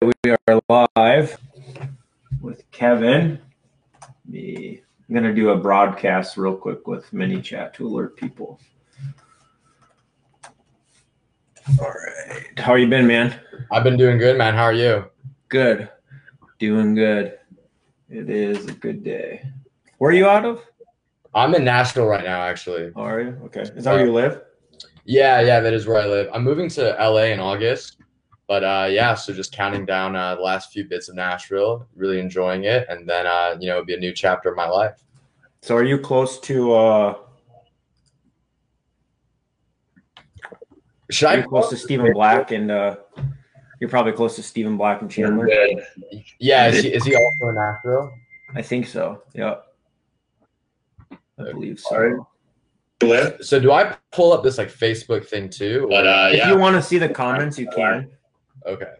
we are live with Kevin. Me, I'm gonna do a broadcast real quick with ManyChat to alert people. All right, how you been, man? I've been doing good, man. How are you? Good, doing good. It is a good day. Where are you out of? I'm in Nashville right now, actually. Are you? Okay. Is that where you uh, live? Yeah, yeah, that is where I live. I'm moving to LA in August. But uh, yeah, so just counting down uh, the last few bits of Nashville, really enjoying it, and then uh, you know it'll be a new chapter of my life. So, are you close to? Uh, Should are I you close to Stephen Black and? Uh, you're probably close to Stephen Black and Chandler. Yeah, is he, is he also in Nashville? I think so. Yeah, I believe so. All right. So do I pull up this like Facebook thing too? But uh, If you want to see the comments, you can. Okay.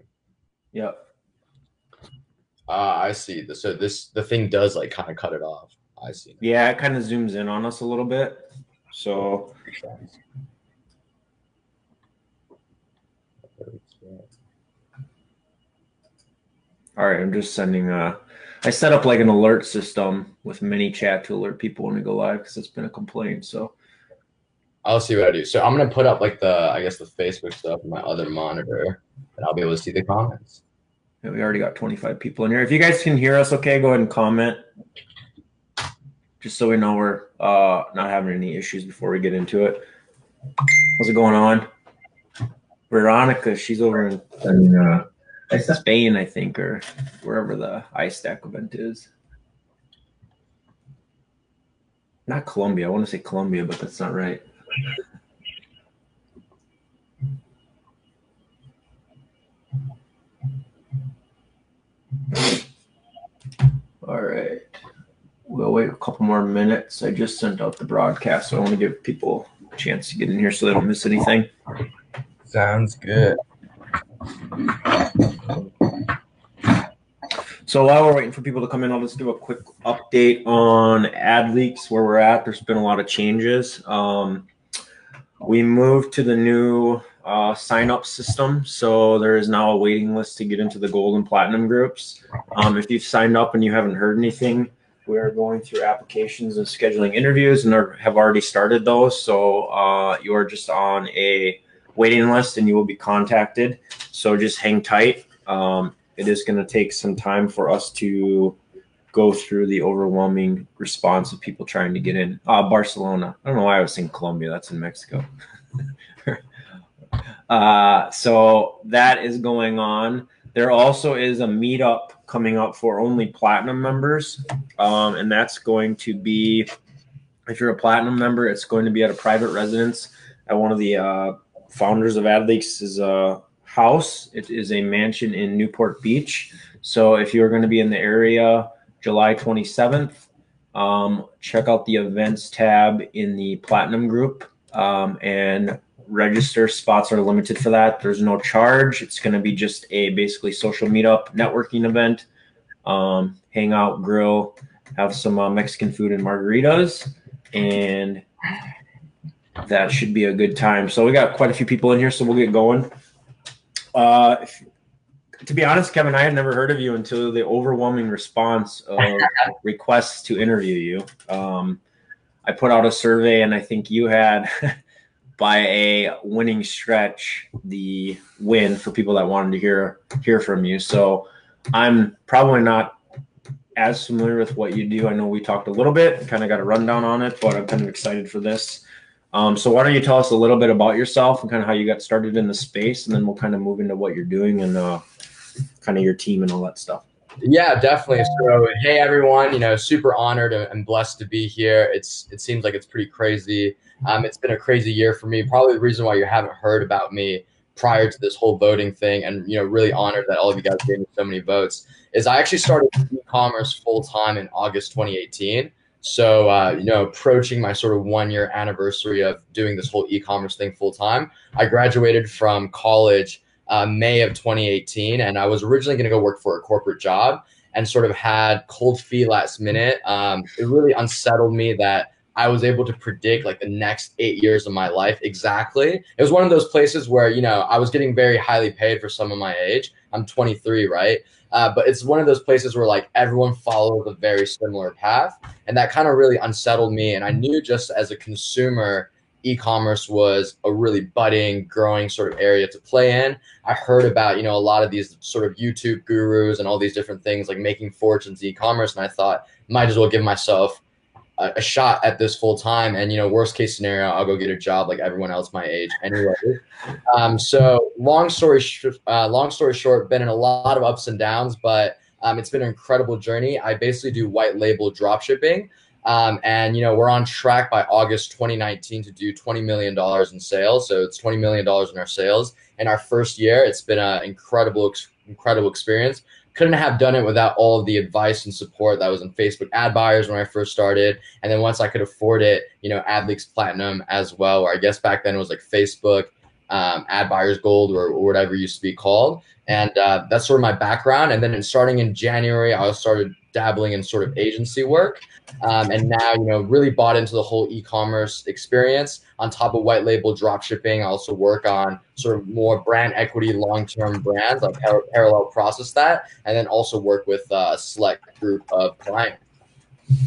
Yep. Uh, I see. So this the thing does like kind of cut it off. I see. Yeah, it kind of zooms in on us a little bit. So all right, I'm just sending uh I set up like an alert system with mini ManyChat to alert people when we go live because it's been a complaint. So I'll see what I do. So I'm gonna put up like the I guess the Facebook stuff on my other monitor, and I'll be able to see the comments. yeah, we already got 25 people in here. If you guys can hear us, okay, go ahead and comment. Just so we know we're uh not having any issues before we get into it. How's it going on? Veronica, she's over in, in uh, Spain, I think, or wherever the ice stack event is. Not Colombia. I want to say Colombia, but that's not right. All right. We'll wait a couple more minutes. I just sent out the broadcast, so I want to give people a chance to get in here so they don't miss anything. Sounds good. So while we're waiting for people to come in, I'll just do a quick update on AdLeaks where we're at. There's been a lot of changes. Um, we moved to the new uh, sign up system. So there is now a waiting list to get into the gold and platinum groups. Um, if you've signed up and you haven't heard anything, we are going through applications and scheduling interviews and are, have already started those. So uh, you are just on a waiting list and you will be contacted. So just hang tight. Um, it is going to take some time for us to go through the overwhelming response of people trying to get in. Uh, Barcelona. I don't know why I was saying Colombia. That's in Mexico. uh, so that is going on. There also is a meetup coming up for only platinum members, um, and that's going to be if you're a platinum member, it's going to be at a private residence at one of the uh, founders of AdLeaks' uh, house. It is a mansion in Newport Beach. So if you're going to be in the area July 27th, um, check out the events tab in the platinum group um, and register. Spots are limited for that. There's no charge. It's going to be just a basically social meetup networking event. Um, hang out, grill, have some uh, Mexican food and margaritas, and that should be a good time. So we got quite a few people in here, so we'll get going. Uh, if- to be honest, Kevin, I had never heard of you until the overwhelming response of requests to interview you. Um, I put out a survey, and I think you had, by a winning stretch, the win for people that wanted to hear hear from you. So I'm probably not as familiar with what you do. I know we talked a little bit, kind of got a rundown on it, but I'm kind of excited for this. Um, so why don't you tell us a little bit about yourself and kind of how you got started in the space, and then we'll kind of move into what you're doing and uh, kind of your team and all that stuff. Yeah, definitely. So, hey everyone, you know, super honored and blessed to be here. It's it seems like it's pretty crazy. Um, it's been a crazy year for me. Probably the reason why you haven't heard about me prior to this whole voting thing, and you know, really honored that all of you guys gave me so many votes. Is I actually started e-commerce full time in August 2018. So, uh, you know, approaching my sort of one year anniversary of doing this whole e-commerce thing full time. I graduated from college uh, May of 2018, and I was originally going to go work for a corporate job and sort of had cold feet last minute. Um, it really unsettled me that I was able to predict like the next eight years of my life exactly. It was one of those places where, you know, I was getting very highly paid for some of my age. I'm 23, right? Uh, but it's one of those places where like everyone follows a very similar path. And that kind of really unsettled me. And I knew just as a consumer, e-commerce was a really budding growing sort of area to play in. I heard about you know a lot of these sort of youtube gurus and all these different things like making fortunes in e-commerce and i thought might as well give myself a, a shot at this full time and you know worst case scenario i'll go get a job like everyone else my age anyway. Um, so long story sh- uh, long story short been in a lot of ups and downs but um, it's been an incredible journey. I basically do white label drop shipping um, and you know we're on track by August 2019 to do 20 million dollars in sales. So it's 20 million dollars in our sales. In our first year, it's been an incredible, incredible experience. Couldn't have done it without all of the advice and support that was in Facebook ad buyers when I first started, and then once I could afford it, you know, AdLeaks Platinum as well. Or I guess back then it was like Facebook um, Ad Buyers Gold or, or, whatever used to be called. And uh, that's sort of my background. And then in, starting in January, I started dabbling in sort of agency work. Um, and now, you know, really bought into the whole e-commerce experience. On top of white label drop shipping, I also work on sort of more brand equity, long-term brands. I par- parallel process that, and then also work with uh, a select group of clients.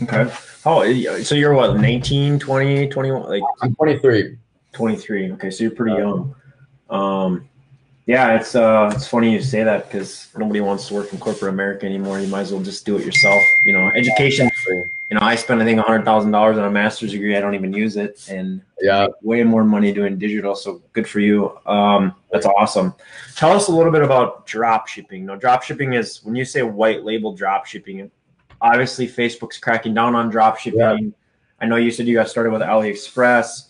Okay. Oh, so you're what, 19, 20, 21? Like I'm 23. 23. Okay, so you're pretty young. Um, yeah, it's uh, it's funny you say that because nobody wants to work in corporate America anymore. You might as well just do it yourself. You know, education. You know, I spent I think a hundred thousand dollars on a master's degree. I don't even use it, and yeah, way more money doing digital. So good for you. Um, that's awesome. Tell us a little bit about drop shipping. Now, drop shipping is when you say white label drop shipping. Obviously, Facebook's cracking down on drop shipping. Yeah. I know you said you got started with AliExpress.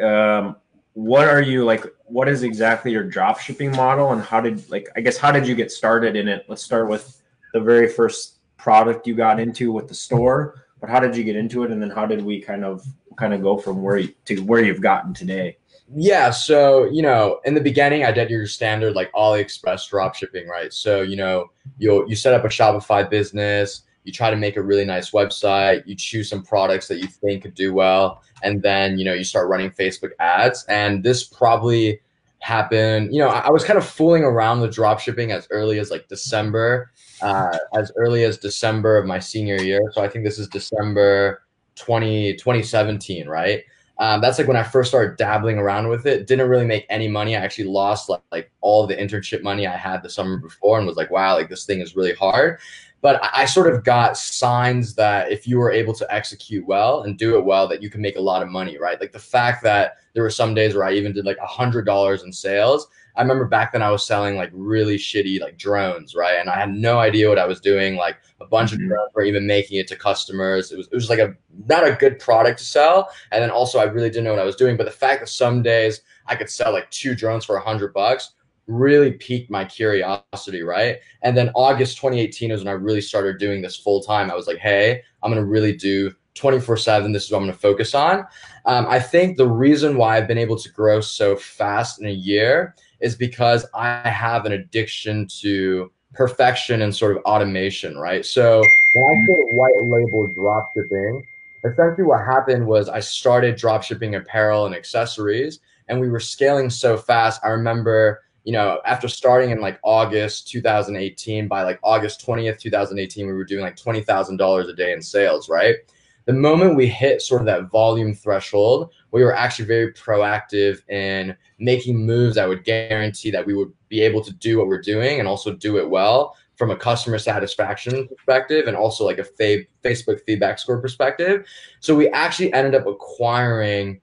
Um, what are you like? What is exactly your drop shipping model, and how did like I guess how did you get started in it? Let's start with the very first product you got into with the store, but how did you get into it, and then how did we kind of kind of go from where you, to where you've gotten today? Yeah, so you know, in the beginning, I did your standard like AliExpress drop shipping, right? So you know, you you set up a Shopify business, you try to make a really nice website, you choose some products that you think could do well, and then you know you start running Facebook ads. And this probably happened. You know, I, I was kind of fooling around with drop shipping as early as like December, uh, as early as December of my senior year. So I think this is December 20, 2017, right? Um, that's like when I first started dabbling around with it. Didn't really make any money. I actually lost like, like all the internship money I had the summer before and was like, wow, like this thing is really hard but I, I sort of got signs that if you were able to execute well and do it well, that you can make a lot of money, right? Like the fact that there were some days where I even did like a hundred dollars in sales. I remember back then I was selling like really shitty like drones, right? And I had no idea what I was doing. Like a bunch mm-hmm. of drones were even making it to customers. It was it was like a not a good product to sell. And then also I really didn't know what I was doing. But the fact that some days I could sell like two drones for a hundred bucks really piqued my curiosity, right? And then August 2018 is when I really started doing this full time. I was like, hey, I'm going to really do 24 7. This is what I'm going to focus on. Um, I think the reason why I've been able to grow so fast in a year is because I have an addiction to perfection and sort of automation, right? So when I say white label drop shipping, essentially what happened was I started drop shipping apparel and accessories, and we were scaling so fast. I remember you know, after starting in like August 2018, by like August 20th, 2018, we were doing like $20,000 a day in sales, right? The moment we hit sort of that volume threshold, we were actually very proactive in making moves that would guarantee that we would be able to do what we're doing and also do it well from a customer satisfaction perspective and also like a fa- Facebook feedback score perspective. So we actually ended up acquiring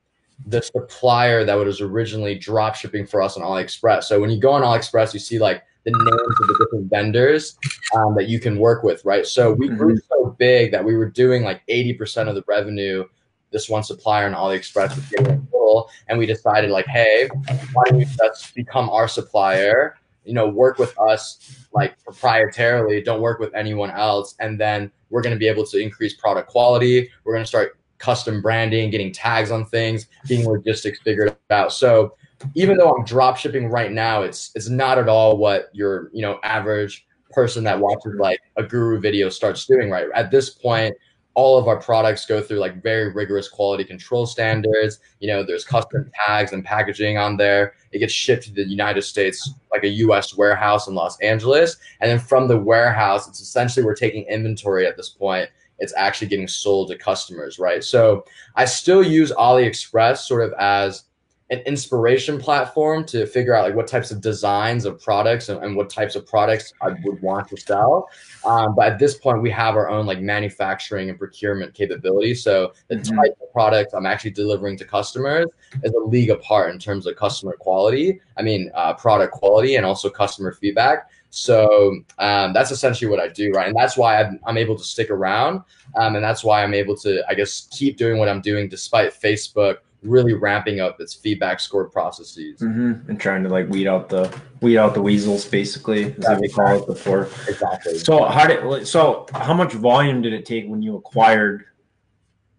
the supplier that was originally drop shipping for us on AliExpress. So when you go on AliExpress, you see like the names of the different vendors um, that you can work with, right? So we grew mm-hmm. so big that we were doing like 80% of the revenue. This one supplier on AliExpress was getting little, and we decided like, hey, why don't you just become our supplier? You know, work with us like proprietarily. Don't work with anyone else, and then we're going to be able to increase product quality. We're going to start custom branding, getting tags on things, getting logistics figured out. So even though I'm drop shipping right now, it's it's not at all what your you know average person that watches like a guru video starts doing right at this point all of our products go through like very rigorous quality control standards. You know, there's custom tags and packaging on there. It gets shipped to the United States, like a US warehouse in Los Angeles. And then from the warehouse, it's essentially we're taking inventory at this point. It's actually getting sold to customers, right? So I still use AliExpress sort of as an inspiration platform to figure out like what types of designs of products and, and what types of products I would want to sell. Um, but at this point, we have our own like manufacturing and procurement capability. So the mm-hmm. type of product I'm actually delivering to customers is a league apart in terms of customer quality. I mean, uh, product quality and also customer feedback. So um, that's essentially what I do, right? And that's why I'm, I'm able to stick around, um, and that's why I'm able to, I guess, keep doing what I'm doing despite Facebook really ramping up its feedback score processes. Mm-hmm. and trying to like weed out the weed out the weasels basically as we call it before. Exactly. So how did so how much volume did it take when you acquired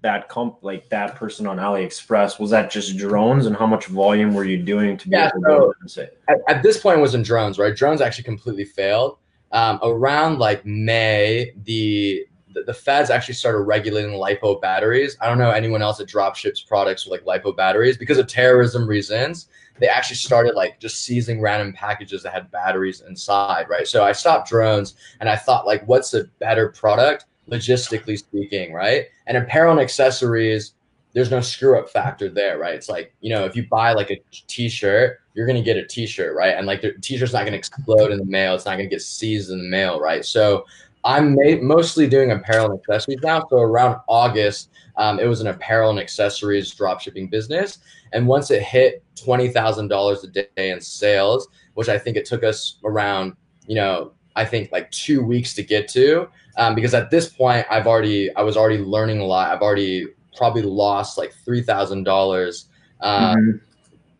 that comp like that person on aliexpress? Was that just drones? And how much volume were you doing to be yeah, able to so at, at, this point it was in drones right? Drones actually completely failed. Um, around like may the the, the feds actually started regulating lipo batteries. I don't know anyone else that drop ships products with like lipo batteries because of terrorism reasons. They actually started like just seizing random packages that had batteries inside, right? So I stopped drones and I thought like, what's a better product, logistically speaking, right? And apparel and accessories, there's no screw up factor there, right? It's like, you know, if you buy like a t-shirt, you're going to get a t-shirt, right? And like the t-shirt's not going to explode in the mail. It's not going to get seized in the mail, right? So I'm ma- mostly doing apparel and accessories now. So around August, um, it was an apparel and accessories dropshipping business. And once it hit twenty thousand dollars a day in sales, which I think it took us around, you know, I think like two weeks to get to, um, because at this point I've already I was already learning a lot. I've already probably lost like three thousand um, dollars mm-hmm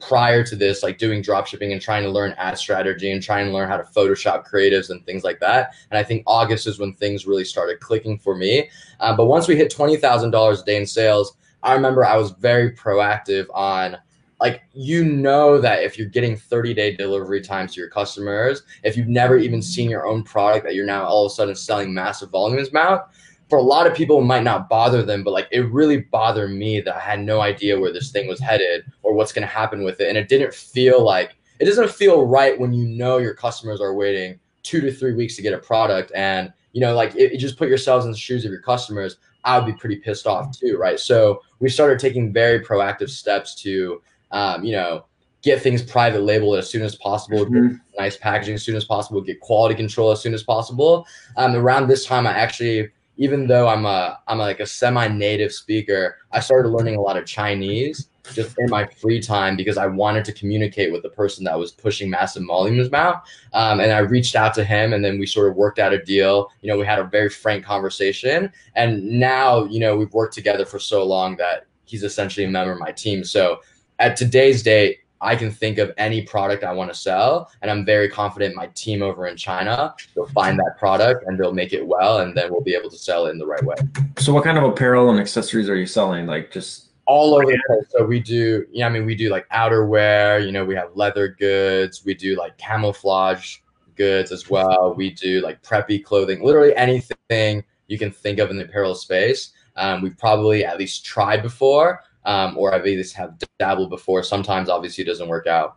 prior to this, like doing drop shipping and trying to learn ad strategy and trying to learn how to Photoshop creatives and things like that. And I think August is when things really started clicking for me. Uh, but once we hit $20,000 a day in sales, I remember I was very proactive on like you know that if you're getting 30 day delivery times to your customers if you've never even seen your own product that you're now all of a sudden selling massive volumes amount for a lot of people it might not bother them but like it really bothered me that i had no idea where this thing was headed or what's going to happen with it and it didn't feel like it doesn't feel right when you know your customers are waiting two to three weeks to get a product and you know like it, it just put yourselves in the shoes of your customers i would be pretty pissed off too right so we started taking very proactive steps to um, you know get things private labeled as soon as possible, mm-hmm. nice packaging as soon as possible, get quality control as soon as possible. Um, around this time, I actually even though I'm a I'm like a semi-native speaker, I started learning a lot of Chinese just in my free time because I wanted to communicate with the person that was pushing massive volumes out. Um, and I reached out to him, and then we sort of worked out a deal. You know, we had a very frank conversation, and now you know we've worked together for so long that he's essentially a member of my team. So at today's date, I can think of any product I want to sell, and I'm very confident my team over in China will find that product and they'll make it well, and then we'll be able to sell it in the right way. So, what kind of apparel and accessories are you selling? Like just all over the place. So we do, yeah, I mean, we do like outerwear. You know, we have leather goods. We do like camouflage goods as well. We do like preppy clothing. Literally anything you can think of in the apparel space. Um, we've probably at least tried before um, or I've at least have dabbled before. Sometimes obviously it doesn't work out.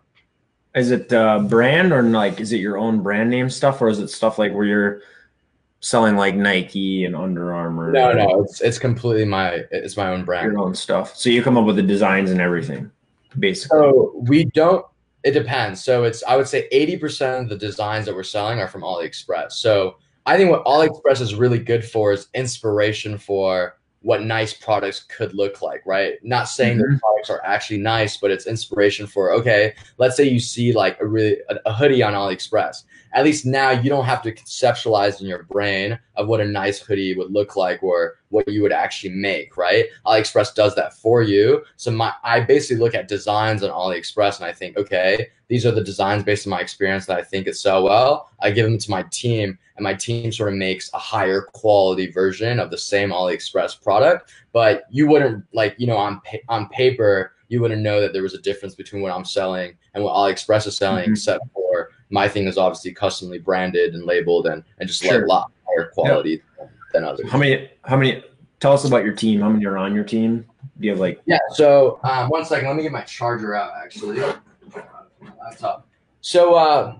Is it uh, brand or like is it your own brand name stuff or is it stuff like where you're selling like Nike and Under Armour? No, no, it's it's completely my it's my own brand. Your own stuff. So you come up with the designs and everything, basically. So we don't. It depends. So it's I would say eighty percent of the designs that we're selling are from AliExpress. So I think what AliExpress is really good for is inspiration for what nice products could look like, right? Not saying mm-hmm. that products are actually nice, but it's inspiration for okay, let's say you see like a really a, a, hoodie on AliExpress. At least now you don't have to conceptualize in your brain of what a nice hoodie would look like or what you would actually make, right? AliExpress does that for you. So my I basically look at designs on AliExpress and I think, okay, these are the designs based on my experience that I think it sell well. I give them to my team and my team sort of makes a higher quality version of the same AliExpress product. But you wouldn't like, you know, on pa- on paper, you wouldn't know that there was a difference between what I'm selling and what AliExpress is selling, mm-hmm. except for my thing is obviously customly branded and labeled and, and just sure. like a lot higher quality yep. than others. How many how many tell us about your team. How many are on your team? Do you have like? Yeah. So um, one second. Let me get my charger out. Actually, laptop. So uh,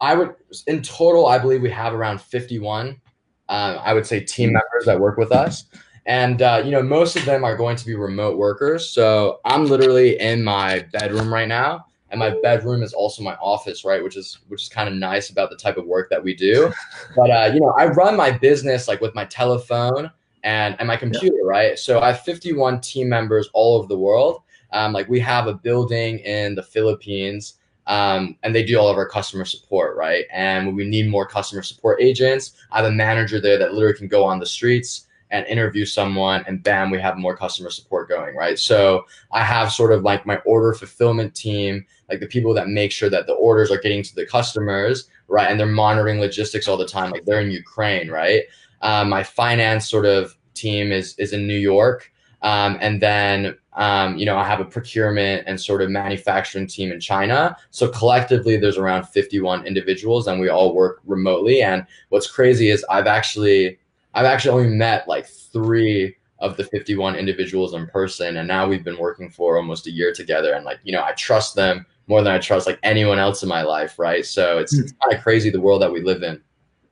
I would, in total, I believe we have around 51. Um, I would say team members that work with us, and uh, you know, most of them are going to be remote workers. So I'm literally in my bedroom right now, and my bedroom is also my office, right? Which is which is kind of nice about the type of work that we do. But uh, you know, I run my business like with my telephone and and my computer, yeah. right? So I have 51 team members all over the world. Um, like we have a building in the Philippines um, and they do all of our customer support, right? And when we need more customer support agents, I have a manager there that literally can go on the streets and interview someone, and bam, we have more customer support going, right? So I have sort of like my order fulfillment team, like the people that make sure that the orders are getting to the customers, right? And they're monitoring logistics all the time, like they're in Ukraine, right? Um, my finance sort of team is is in New York. Um, and then, um, you know, I have a procurement and sort of manufacturing team in China. So collectively, there's around 51 individuals, and we all work remotely. And what's crazy is I've actually, I've actually only met like three of the 51 individuals in person, and now we've been working for almost a year together. And like, you know, I trust them more than I trust like anyone else in my life, right? So it's, it's kind of crazy the world that we live in.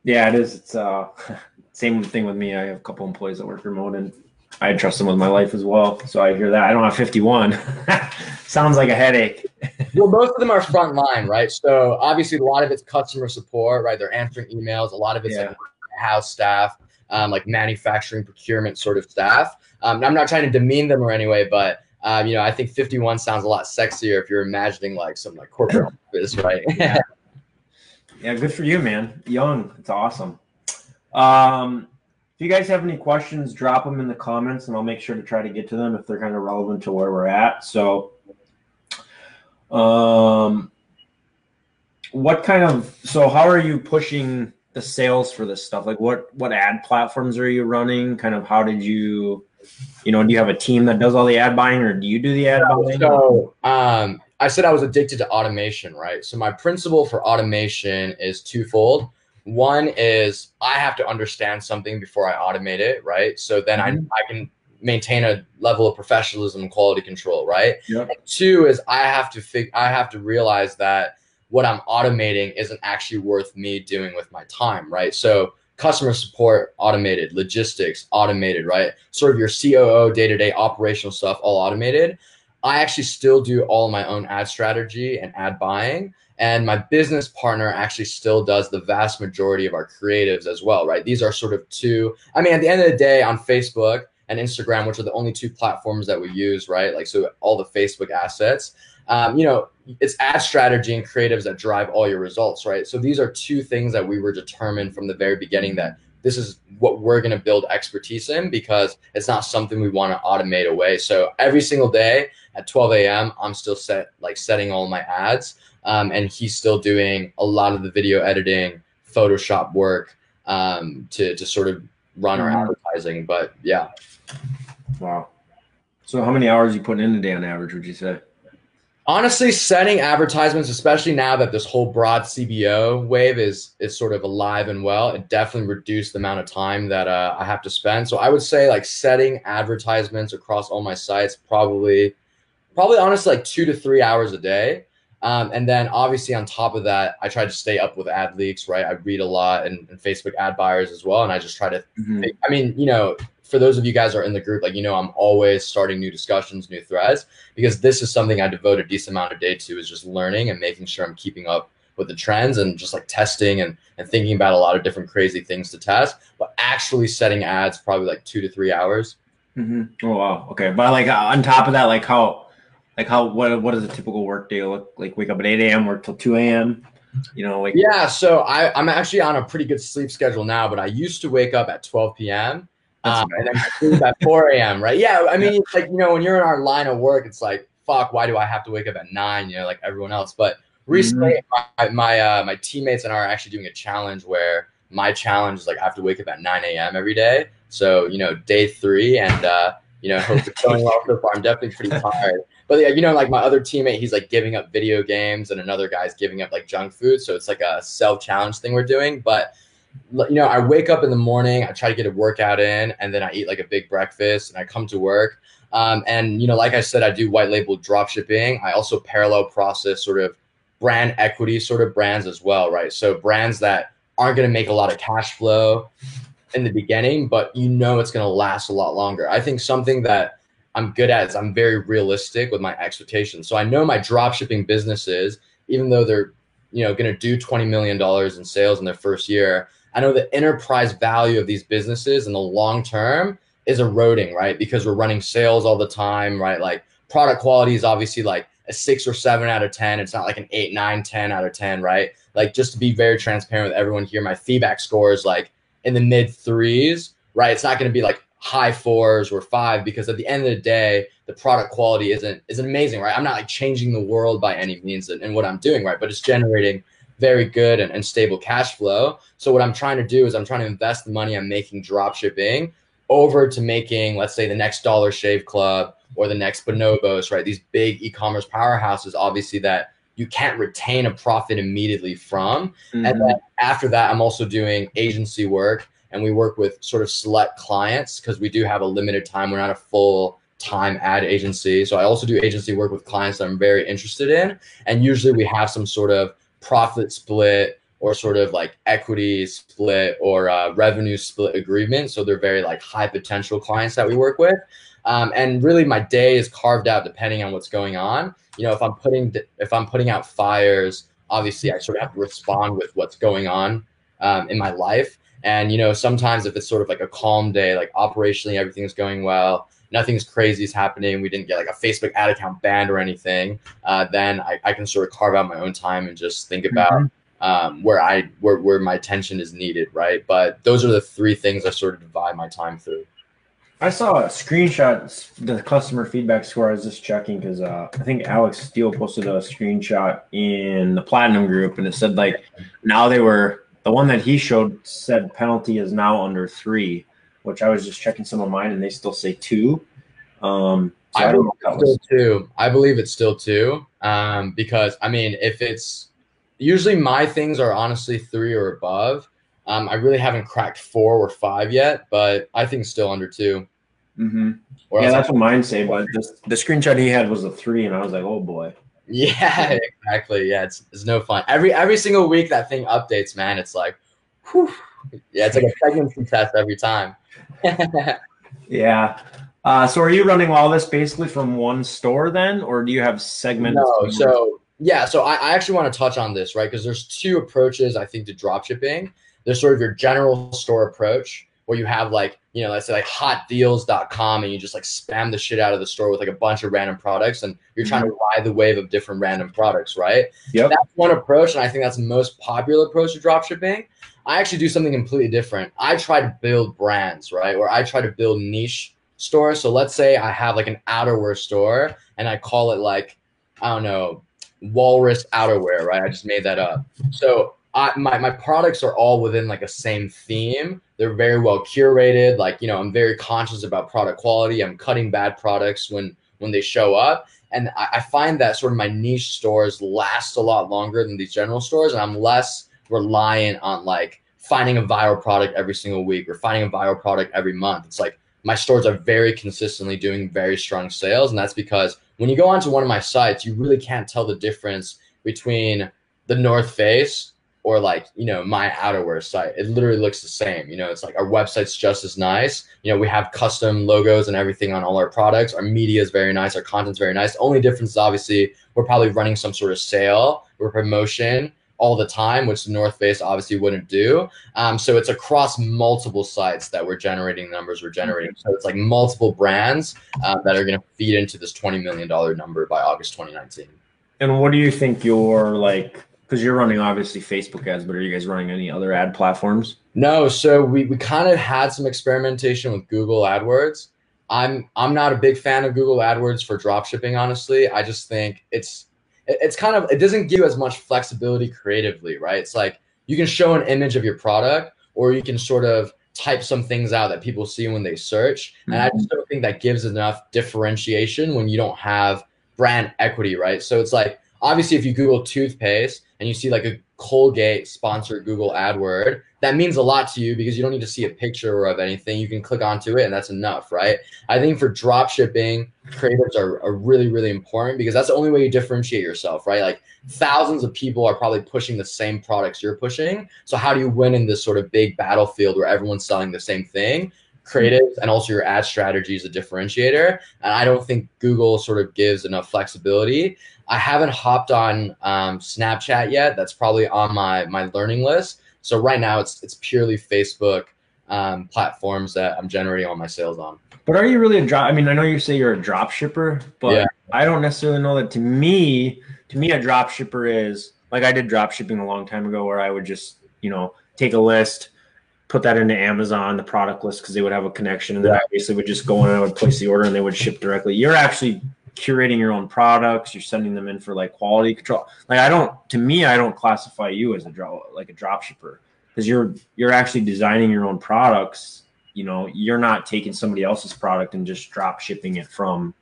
Yeah, it is. It's uh, same thing with me. I have a couple employees that work remote, and I trust them with my life as well. So I hear that. I don't have 51. Sounds like a headache. well, most of them are frontline, right? So obviously, a lot of it's customer support, right? They're answering emails. A lot of it's yeah. like house staff, um, like manufacturing, procurement sort of staff. Um, I'm not trying to demean them or anyway, but um, you know, I think 51 sounds a lot sexier if you're imagining like some like corporate office, right? yeah. yeah, good for you, man. Young, it's awesome. Um, if you guys have any questions, drop them in the comments and I'll make sure to try to get to them if they're kind of relevant to where we're at. So, um, what kind of, so how are you pushing the sales for this stuff? Like what, what ad platforms are you running? Kind of how did you, you know, do you have a team that does all the ad buying or do you do the ad buying? So, um, I said I was addicted to automation, right? So my principle for automation is twofold. One is I have to understand something before I automate it, right? So then mm-hmm. I, I can maintain a level of professionalism and quality control, right? Yep. Two is I have to fig- I have to realize that what I'm automating isn't actually worth me doing with my time, right? So customer support automated, logistics automated, right? Sort of your COO day-to-day operational stuff all automated. I actually still do all my own ad strategy and ad buying. And my business partner actually still does the vast majority of our creatives as well, right? These are sort of two, I mean, at the end of the day, on Facebook and Instagram, which are the only two platforms that we use, right? Like, so all the Facebook assets, um, you know, it's ad strategy and creatives that drive all your results, right? So these are two things that we were determined from the very beginning that this is what we're going to build expertise in because it's not something we want to automate away. So every single day at 12 a.m., I'm still set like setting all my ads um, and he's still doing a lot of the video editing, Photoshop work um, to to sort of run our advertising. But yeah. Wow. So how many hours you putting in a day on average? Would you say? Honestly, setting advertisements, especially now that this whole broad CBO wave is is sort of alive and well, it definitely reduced the amount of time that uh, I have to spend. So I would say like setting advertisements across all my sites probably, probably honestly like two to three hours a day. Um, and then obviously on top of that, I try to stay up with AdLeaks, right? I read a lot and, and Facebook ad buyers as well. And I just try to, mm-hmm. I mean, you know, for those of you guys are in the group, like, you know, I'm always starting new discussions, new threads, because this is something I devote a decent amount of day to is just learning and making sure I'm keeping up with the trends and just like testing and, and thinking about a lot of different crazy things to test, but actually setting ads probably like two to three hours. Mm-hmm. Oh, wow. Okay. But like on top of that, like how, like how what what does a typical work day look like? Wake up at eight a.m. work till two a.m. You know, like yeah. So I I'm actually on a pretty good sleep schedule now, but I used to wake up at twelve p.m. Um, and then sleep at four a.m. Right? Yeah. I mean, it's like you know, when you're in our line of work, it's like fuck. Why do I have to wake up at nine? You know, like everyone else. But recently, mm-hmm. my my, uh, my teammates and I are actually doing a challenge where my challenge is like I have to wake up at 9 a.m. every day. So, you know, day three and, uh, you know, hope it's going well so far. I'm definitely pretty tired. But yeah, you know, like my other teammate, he's like giving up video games, and another guy's giving up like junk food. So it's like a self challenge thing we're doing. But you know, I wake up in the morning, I try to get a workout in, and then I eat like a big breakfast, and I come to work. Um, and you know, like I said, I do white label drop shipping. I also parallel process sort of brand equity sort of brands as well, right? So brands that aren't going to make a lot of cash flow in the beginning, but you know it's going to last a lot longer. I think something that I'm good at is I'm very realistic with my expectations. So I know my drop shipping businesses, even though they're you know going to do 20 million dollars in sales in their first year, I know the enterprise value of these businesses in the long term is eroding, right? Because we're running sales all the time, right? Like product quality is obviously like a six or seven out of 10. It's not like an eight, nine, 10 out of 10, right? Like just to be very transparent with everyone here, my feedback score is like in the mid threes, right? It's not going to be like high fours or five because at the end of the day, the product quality isn't isn't amazing, right? I'm not like changing the world by any means in, in what I'm doing, right? But it's generating very good and, and stable cash flow. So what I'm trying to do is I'm trying to invest the money I'm making drop shipping over to making, let's say, the next Dollar Shave Club or the next Bonobos, right? These big e-commerce powerhouses, obviously that you can't retain a profit immediately from. Mm-hmm. And then after that, I'm also doing agency work and we work with sort of select clients because we do have a limited time. We're not a full time ad agency. So I also do agency work with clients that I'm very interested in. And usually we have some sort of profit split or sort of like equity split or uh, revenue split agreement. So they're very like high potential clients that we work with. Um, and really my day is carved out depending on what's going on. You know, if I'm putting if I'm putting out fires, obviously I sort of have to respond with what's going on um, in my life. And you know, sometimes if it's sort of like a calm day, like operationally everything's going well, nothing's crazy is happening, we didn't get like a Facebook ad account banned or anything, uh, then I, I, can sort of carve out my own time and just think about mm-hmm. um, where I where where my attention is needed, right? But those are the three things I sort of divide my time through. I saw a screenshot, the customer feedback score. I was just checking because uh, I think Alex Steele posted a screenshot in the Platinum group, and it said like now they were the one that he showed said penalty is now under three, which I was just checking some of mine, and they still say two. Um, so I, I believe it's still two. I believe it's still two. Um, because I mean, if it's usually my things are honestly three or above. Um, I really haven't cracked four or five yet, but I think still under 2 mm-hmm. Yeah, that's what mine say. But the, the screenshot he had was a three, and I was like, oh boy. Yeah, exactly. Yeah, it's, it's no fun. Every every single week that thing updates, man. It's like, whew. yeah, it's like a pregnancy test every time. yeah. Uh, so are you running all this basically from one store then, or do you have segments? No. So yeah, so I, I actually want to touch on this, right? Because there's two approaches I think to dropshipping. There's sort of your general store approach where you have like, you know, let's say like hotdeals.com and you just like spam the shit out of the store with like a bunch of random products and you're trying to mm-hmm. ride the wave of different random products, right? Yeah. That's one approach. And I think that's the most popular approach to drop shipping. I actually do something completely different. I try to build brands, right? Or I try to build niche stores. So let's say I have like an outerwear store and I call it like, I don't know, walrus outerwear, right? I just made that up. So I, my, my products are all within like a same theme. They're very well curated. Like, you know, I'm very conscious about product quality. I'm cutting bad products when, when they show up. And I, I find that sort of my niche stores last a lot longer than these general stores. And I'm less reliant on like finding a viral product every single week or finding a viral product every month. It's like my stores are very consistently doing very strong sales. And that's because when you go onto one of my sites, you really can't tell the difference between the North Face or like you know my outerwear site. It literally looks the same you know? It's like our website's just as nice. You know we have custom logos and everything on all our products. Our media is very nice. Our content's very nice. The only difference is obviously we're probably running some sort of sale or promotion all the time which the north face obviously wouldn't do um, so it's across multiple sites that we're generating numbers we're generating so it's like multiple brands um, that are going to feed into this $20 million number by august 2019 and what do you think your like because you're running obviously Facebook ads, but are you guys running any other ad platforms? No, so we, we kind of had some experimentation with Google AdWords. I'm I'm not a big fan of Google AdWords for dropshipping, honestly. I just think it's it's kind of it doesn't give you as much flexibility creatively, right? It's like you can show an image of your product or you can sort of type some things out that people see when they search. Mm-hmm. And I mm-hmm. just don't think that gives enough differentiation when you don't have brand equity, right? So it's like obviously if you Google toothpaste and you see like a Colgate sponsored Google AdWord, that means a lot to you because you don't need to see a picture of anything. You can click onto it and that's enough, right? I think for drop shipping, creatives are, are really, really important because that's the only way you differentiate yourself, right? Like thousands of people are probably pushing the same products you're pushing. So how do you win in this sort of big battlefield where everyone's selling the same thing? Creatives and also your ad strategy is a differentiator. And I don't think Google sort of gives enough flexibility. I haven't hopped on um, Snapchat yet. That's probably on my my learning list. So right now it's it's purely Facebook um, platforms that I'm generating all my sales on. But are you really a drop? I mean, I know you say you're a drop shipper, but yeah. I don't necessarily know that. To me, to me, a drop shipper is like I did drop shipping a long time ago, where I would just you know take a list put that into Amazon, the product list, because they would have a connection, and then I basically would just go in and I would place the order, and they would ship directly. You're actually curating your own products. You're sending them in for like quality control. Like I don't, to me, I don't classify you as a drop like a drop shipper because you're you're actually designing your own products. You know, you're not taking somebody else's product and just drop shipping it from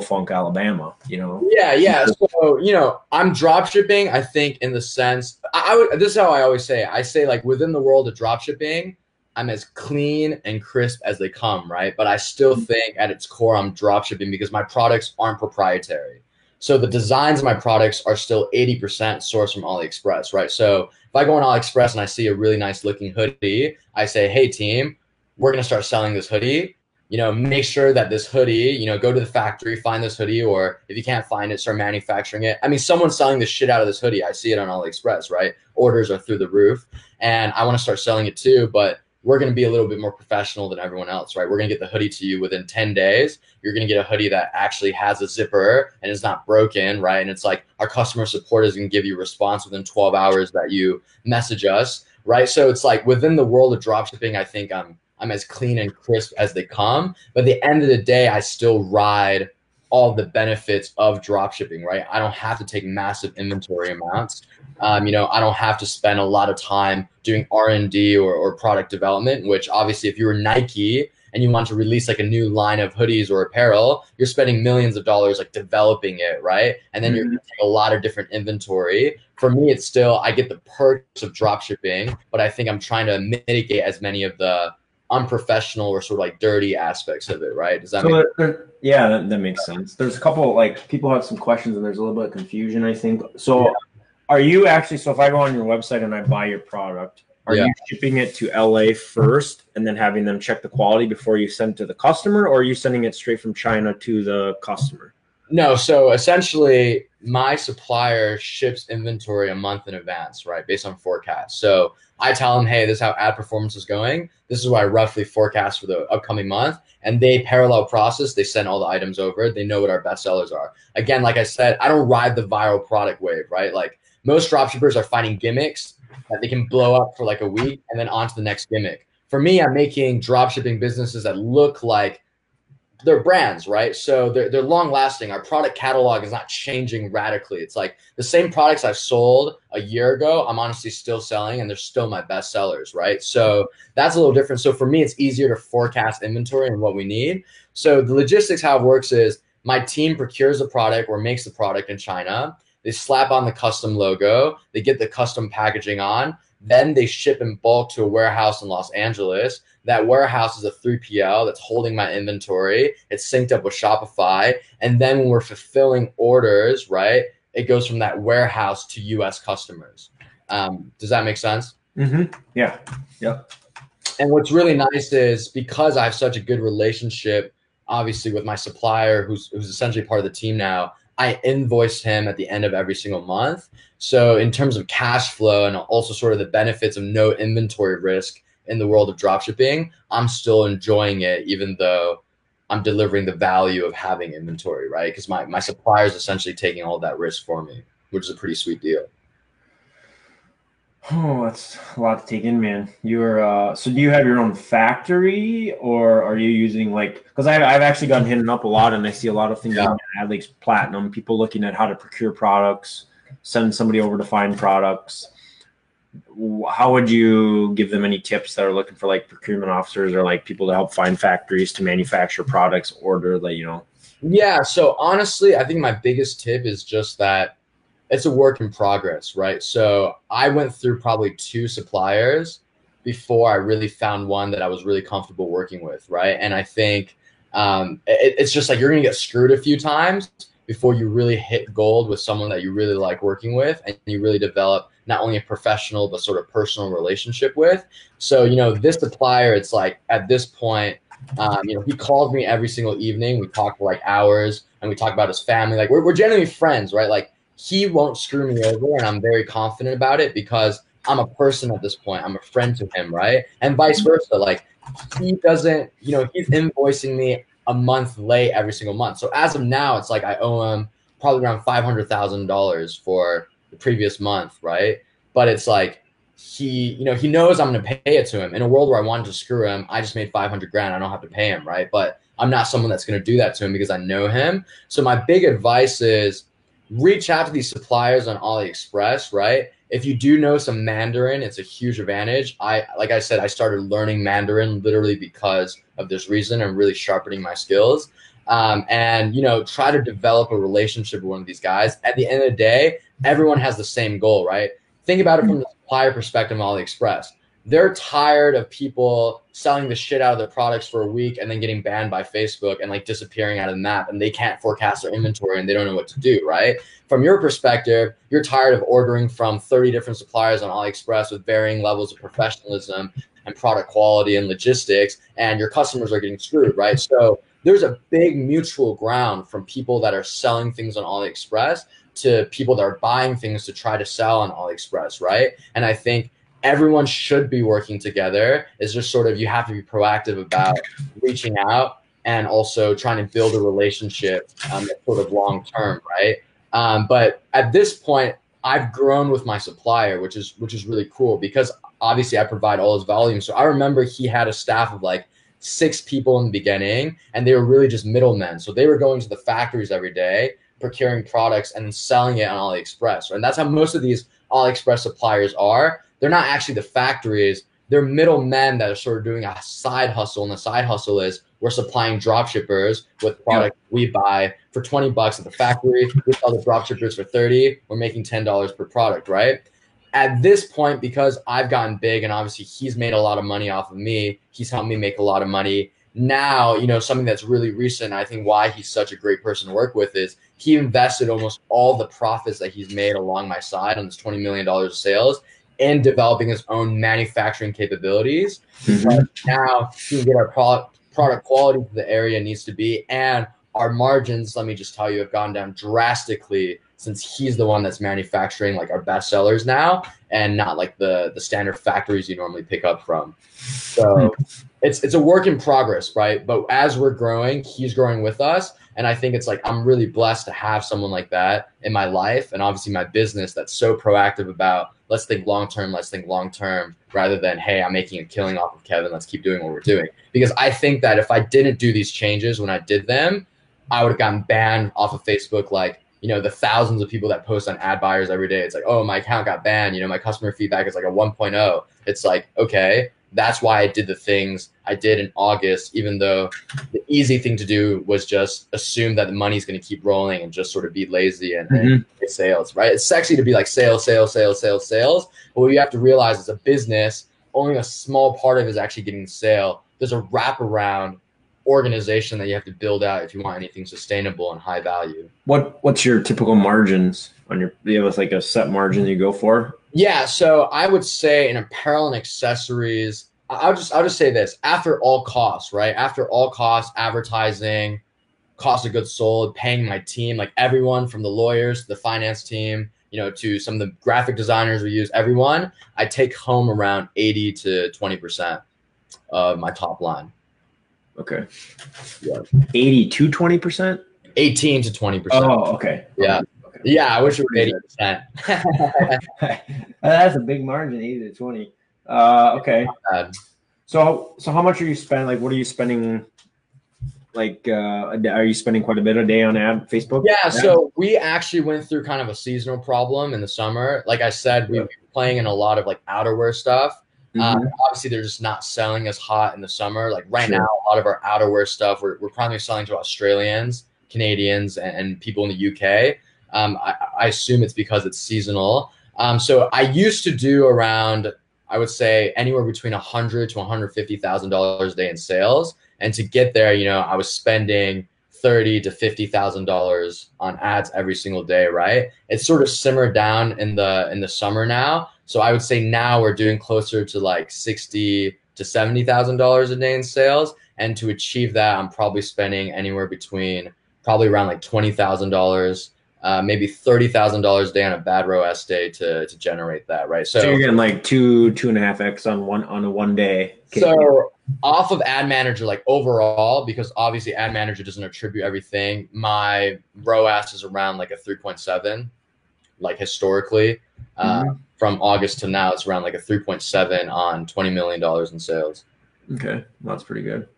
Funk, Alabama, you know? Yeah, yeah. So, you know, I'm drop shipping, I think, in the sense I, I would this is how I always say it. I say like within the world of drop shipping, I'm as clean and crisp as they come, right? But I still mm-hmm. think at its core I'm drop shipping because my products aren't proprietary. So the designs of my products are still 80% sourced from AliExpress, right? So if I go on AliExpress and I see a really nice looking hoodie, I say, hey team, we're gonna start selling this hoodie you know, make sure that this hoodie, you know, go to the factory, find this hoodie, or if you can't find it, start manufacturing it. I mean, someone's selling the shit out of this hoodie. I see it on AliExpress, right? Orders are through the roof, and I want to start selling it too. But we're going to be a little bit more professional than everyone else, right? We're going to get the hoodie to you within 10 days. You're going to get a hoodie that actually has a zipper and is not broken, right? And it's like our customer support is going to give you a response within 12 hours that you message us, right? So it's like within the world of dropshipping, I think I'm I'm as clean and crisp as they come. But at the end of the day, I still ride all the benefits of drop shipping, right? I don't have to take massive inventory amounts. Um, you know, I don't have to spend a lot of time doing R and D or, or product development. Which obviously, if you were Nike and you want to release like a new line of hoodies or apparel, you're spending millions of dollars like developing it, right? And then mm-hmm. you're going a lot of different inventory. For me, it's still I get the perks of drop shipping, but I think I'm trying to mitigate as many of the unprofessional or sort of like dirty aspects of it, right? Does that so make there, yeah, that, that, makes sense. There's a couple like people have some questions and there's a little bit of confusion, I think. So yeah. are you actually so if I go on your website and I buy your product, are yeah. you shipping it to LA first and then having them check the quality before you send it to the customer, or are you sending it straight from China to the customer? No, so essentially my supplier ships inventory a month in advance, right? Based on forecast. So I tell them, hey, this is how ad performance is going. This is what I roughly forecast for the upcoming month. And they parallel process, they send all the items over. They know what our best sellers are. Again, like I said, I don't ride the viral product wave, right? Like most dropshippers are finding gimmicks that they can blow up for like a week and then on to the next gimmick. For me, I'm making dropshipping businesses that look like they're brands, right? So they're, they're long lasting. Our product catalog is not changing radically. It's like the same products I've sold a year ago, I'm honestly still selling and they're still my best sellers, right? So that's a little different. So for me, it's easier to forecast inventory and what we need. So the logistics, how it works is my team procures a product or makes the product in China. They slap on the custom logo, they get the custom packaging on, then they ship in bulk to a warehouse in Los Angeles. That warehouse is a 3PL that's holding my inventory. It's synced up with Shopify. And then when we're fulfilling orders, right, it goes from that warehouse to US customers. Um, does that make sense? Mm-hmm. Yeah. Yep. And what's really nice is because I have such a good relationship, obviously, with my supplier, who's, who's essentially part of the team now, I invoice him at the end of every single month. So, in terms of cash flow and also sort of the benefits of no inventory risk in the world of dropshipping, I'm still enjoying it, even though I'm delivering the value of having inventory, right? Because my, my supplier is essentially taking all that risk for me, which is a pretty sweet deal. Oh, that's a lot to take in, man. You're uh, so do you have your own factory, or are you using like? Because I've I've actually gotten hit up a lot, and I see a lot of things yeah. on AdLeaks Platinum. People looking at how to procure products, send somebody over to find products. How would you give them any tips that are looking for like procurement officers or like people to help find factories to manufacture products, order like you know? Yeah. So honestly, I think my biggest tip is just that it's a work in progress, right? So I went through probably two suppliers before I really found one that I was really comfortable working with, right? And I think um, it, it's just like you're gonna get screwed a few times before you really hit gold with someone that you really like working with and you really develop not only a professional but sort of personal relationship with. So you know this supplier, it's like at this point. Um, you know, he called me every single evening. We talked for like hours and we talk about his family. Like we're, we're generally friends, right? Like he won't screw me over and I'm very confident about it because I'm a person at this point. I'm a friend to him, right? And vice mm-hmm. versa. Like he doesn't, you know, he's invoicing me a month late every single month. So as of now, it's like I owe him probably around five hundred thousand dollars for the previous month, right? But it's like he, you know, he knows I'm gonna pay it to him. In a world where I wanted to screw him, I just made five hundred grand. I don't have to pay him, right? But I'm not someone that's gonna do that to him because I know him. So my big advice is reach out to these suppliers on AliExpress, right? If you do know some Mandarin, it's a huge advantage. I like I said, I started learning Mandarin literally because of this reason and really sharpening my skills. Um, and you know, try to develop a relationship with one of these guys. At the end of the day, everyone has the same goal, right? Think about it from the supplier perspective on AliExpress they're tired of people selling the shit out of their products for a week and then getting banned by Facebook and like disappearing out of the map and they can't forecast their inventory and they don't know what to do, right? From your perspective, you're tired of ordering from 30 different suppliers on AliExpress with varying levels of professionalism and product quality and logistics and your customers are getting screwed, right? So there's a big mutual ground from people that are selling things on AliExpress to people that are buying things to try to sell on AliExpress, right? And I think everyone should be working together. is just sort of you have to be proactive about reaching out and also trying to build a relationship um, that's sort of long term, right? Um, but at this point, I've grown with my supplier, which is which is really cool because obviously I provide all his volume. So I remember he had a staff of like six people in the beginning, and they were really just middlemen. So they were going to the factories every day, procuring products and selling it on AliExpress. And that's how most of these AliExpress suppliers are they're not actually the factories. They're middlemen that are sort of doing a side hustle, and the side hustle is we're supplying dropshippers with product we buy for 20 bucks at the factory. We sell the dropshippers for 30. We're making $10 per product, right? At this point, because I've gotten big and obviously he's made a lot of money off of me, he's helped me make a lot of money. Now, you know, something that's really recent, I think why he's such a great person to work with is he invested almost all the profits that he's made along my side on this $20 million of sales and developing his own manufacturing capabilities. Mm-hmm. now he can get our product product quality to the area needs to be, and our margins. Let me just tell you, have gone down drastically since he's the one that's manufacturing like our best sellers now, and not like the the standard factories you normally pick up from. So hmm. It's it's a work in progress, right? But as we're growing, he's growing with us. And I think it's like I'm really blessed to have someone like that in my life and obviously my business that's so proactive about let's think long term, let's think long term rather than, hey, I'm making a killing off of Kevin, let's keep doing what we're doing. Because I think that if I didn't do these changes when I did them, I would have gotten banned off of Facebook like you know the thousands of people that post on ad buyers every day it's like oh my account got banned you know my customer feedback is like a 1.0 it's like okay that's why I did the things I did in August, even though the easy thing to do was just assume that the money's going to keep rolling and just sort of be lazy and, mm-hmm. and sales, right? It's sexy to be like sales, sales, sales, sales, sales. But what you have to realize is a business, only a small part of it is actually getting sale. There's a wraparound organization that you have to build out if you want anything sustainable and high value. What What's your typical margins on your? Do you have like a set margin you go for? Yeah, so I would say in apparel and accessories, I'll just I'll just say this: after all costs, right? After all costs, advertising, cost of goods sold, paying my team, like everyone from the lawyers to the finance team, you know, to some of the graphic designers we use, everyone, I take home around eighty to twenty percent of my top line. Okay. Yeah. Eighty to twenty percent. Eighteen to twenty percent. Oh, okay. Yeah. Yeah, I wish it were eighty percent. That's a big margin, eighty to twenty. Uh, okay. So, so how much are you spending? Like, what are you spending? Like, uh, are you spending quite a bit a day on ad Facebook? Yeah. Ad? So we actually went through kind of a seasonal problem in the summer. Like I said, we were playing in a lot of like outerwear stuff. Mm-hmm. Um, obviously, they're just not selling as hot in the summer. Like right sure. now, a lot of our outerwear stuff we're, we're primarily selling to Australians, Canadians, and, and people in the UK. Um, I, I, assume it's because it's seasonal. Um, so I used to do around, I would say, anywhere between a hundred to one hundred fifty thousand dollars a day in sales. And to get there, you know, I was spending thirty to fifty thousand dollars on ads every single day. Right? It's sort of simmered down in the in the summer now. So I would say now we're doing closer to like sixty to seventy thousand dollars a day in sales. And to achieve that, I'm probably spending anywhere between probably around like twenty thousand uh, maybe thirty thousand dollars a day on a bad ROAS day to to generate that, right? So, so, you're getting like two two and a half x on one on a one day. So off of Ad Manager, like overall, because obviously Ad Manager doesn't attribute everything. My ROAS is around like a three point seven, like historically. Uh, mm-hmm. From August to now, it's around like a three point seven on twenty million dollars in sales. Okay, that's pretty good.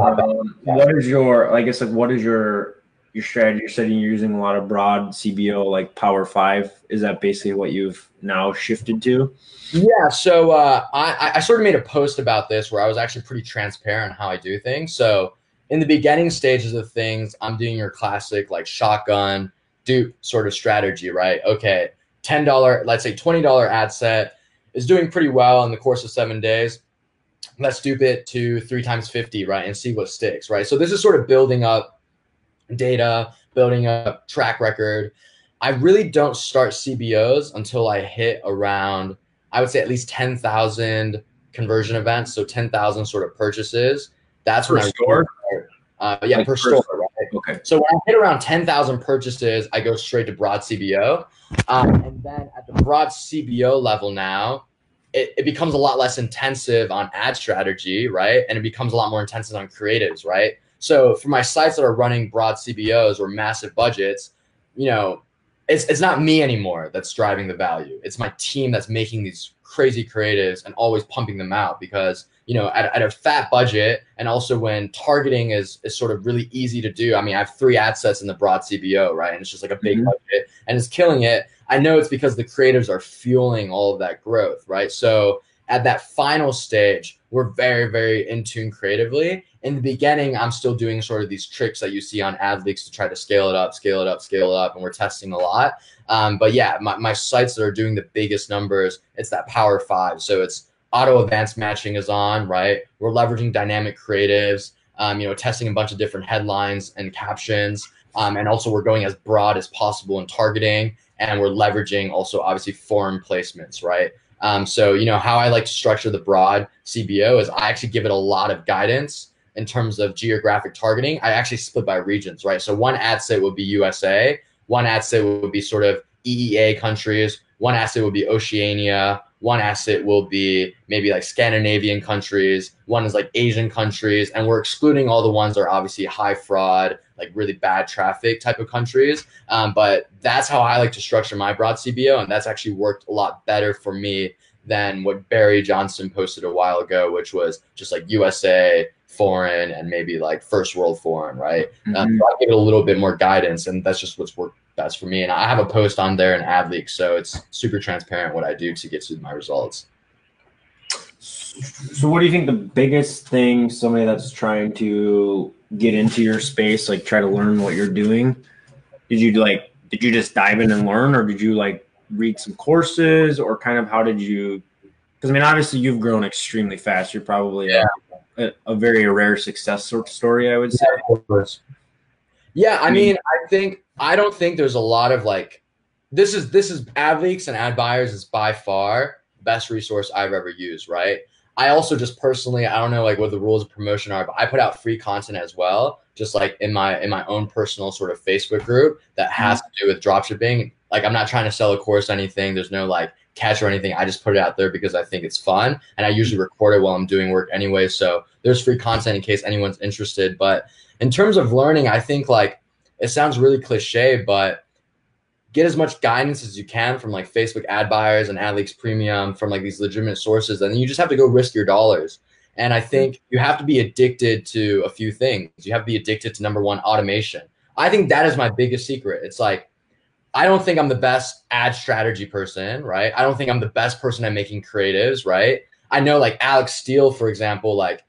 Um, what is your? I guess like what is your your strategy? You're saying you're using a lot of broad CBO like Power Five. Is that basically what you've now shifted to? Yeah. So uh, I I sort of made a post about this where I was actually pretty transparent on how I do things. So in the beginning stages of things, I'm doing your classic like shotgun dupe sort of strategy, right? Okay, ten dollar, let's say twenty dollar ad set is doing pretty well in the course of seven days let's dupe it to three times 50, right? And see what sticks, right? So this is sort of building up data, building up track record. I really don't start CBOs until I hit around, I would say at least 10,000 conversion events. So 10,000 sort of purchases. That's per when store? I uh, yeah, like per, per store, store, right? Okay. So when I hit around 10,000 purchases, I go straight to broad CBO. Um, and then at the broad CBO level now, it, it becomes a lot less intensive on ad strategy, right? And it becomes a lot more intensive on creatives, right? So for my sites that are running broad CBOs or massive budgets, you know, it's it's not me anymore that's driving the value. It's my team that's making these crazy creatives and always pumping them out because you know at, at a fat budget and also when targeting is is sort of really easy to do. I mean, I have three ad sets in the broad CBO, right? And it's just like a big mm-hmm. budget and it's killing it. I know it's because the creatives are fueling all of that growth, right? So at that final stage, we're very, very in tune creatively. In the beginning, I'm still doing sort of these tricks that you see on AdLeaks to try to scale it up, scale it up, scale it up, and we're testing a lot. Um, but yeah, my, my sites that are doing the biggest numbers, it's that power five. So it's auto advanced matching is on, right? We're leveraging dynamic creatives, um, you know, testing a bunch of different headlines and captions. Um, and also we're going as broad as possible in targeting and we're leveraging also obviously foreign placements, right? Um, so you know how I like to structure the broad CBO is I actually give it a lot of guidance in terms of geographic targeting. I actually split by regions, right? So one ad set would be USA, one ad set would be sort of EEA countries, one ad set would be Oceania, one ad set will be maybe like Scandinavian countries, one is like Asian countries, and we're excluding all the ones that are obviously high fraud, like really bad traffic type of countries. Um, but that's how I like to structure my broad CBO, and that's actually worked a lot better for me than what Barry Johnson posted a while ago, which was just like USA, foreign, and maybe like first world foreign, right? Um, mm-hmm. Um, so I give it a little bit more guidance, and that's just what's worked best for me. And I have a post on there in AdLeaks, so it's super transparent what I do to get to my results. So, what do you think the biggest thing somebody that's trying to get into your space, like try to learn what you're doing, did you like? Did you just dive in and learn, or did you like read some courses, or kind of how did you? Because I mean, obviously you've grown extremely fast. You're probably yeah. A, a, very rare success sort of story, I would say. Yeah, yeah I mean, I think I don't think there's a lot of like this is this is AdLeaks and ad buyers is by far best resource I've ever used, right? I also just personally, I don't know like what the rules of promotion are, but I put out free content as well, just like in my in my own personal sort of Facebook group that has mm-hmm. to do with dropshipping. Like I'm not trying to sell a course, or anything. There's no like catch or anything. I just put it out there because I think it's fun, and I usually record it while I'm doing work anyway. So there's free content in case anyone's interested. But in terms of learning, I think like it sounds really cliche, but get as much guidance as you can from like Facebook ad buyers and AdLeaks Premium from like these legitimate sources, and then you just have to go risk your dollars. And I think you have to be addicted to a few things. You have to be addicted to number one, automation. I think that is my biggest secret. It's like I don't think I'm the best ad strategy person, right? I don't think I'm the best person at making creatives, right? I know like Alex Steele, for example, like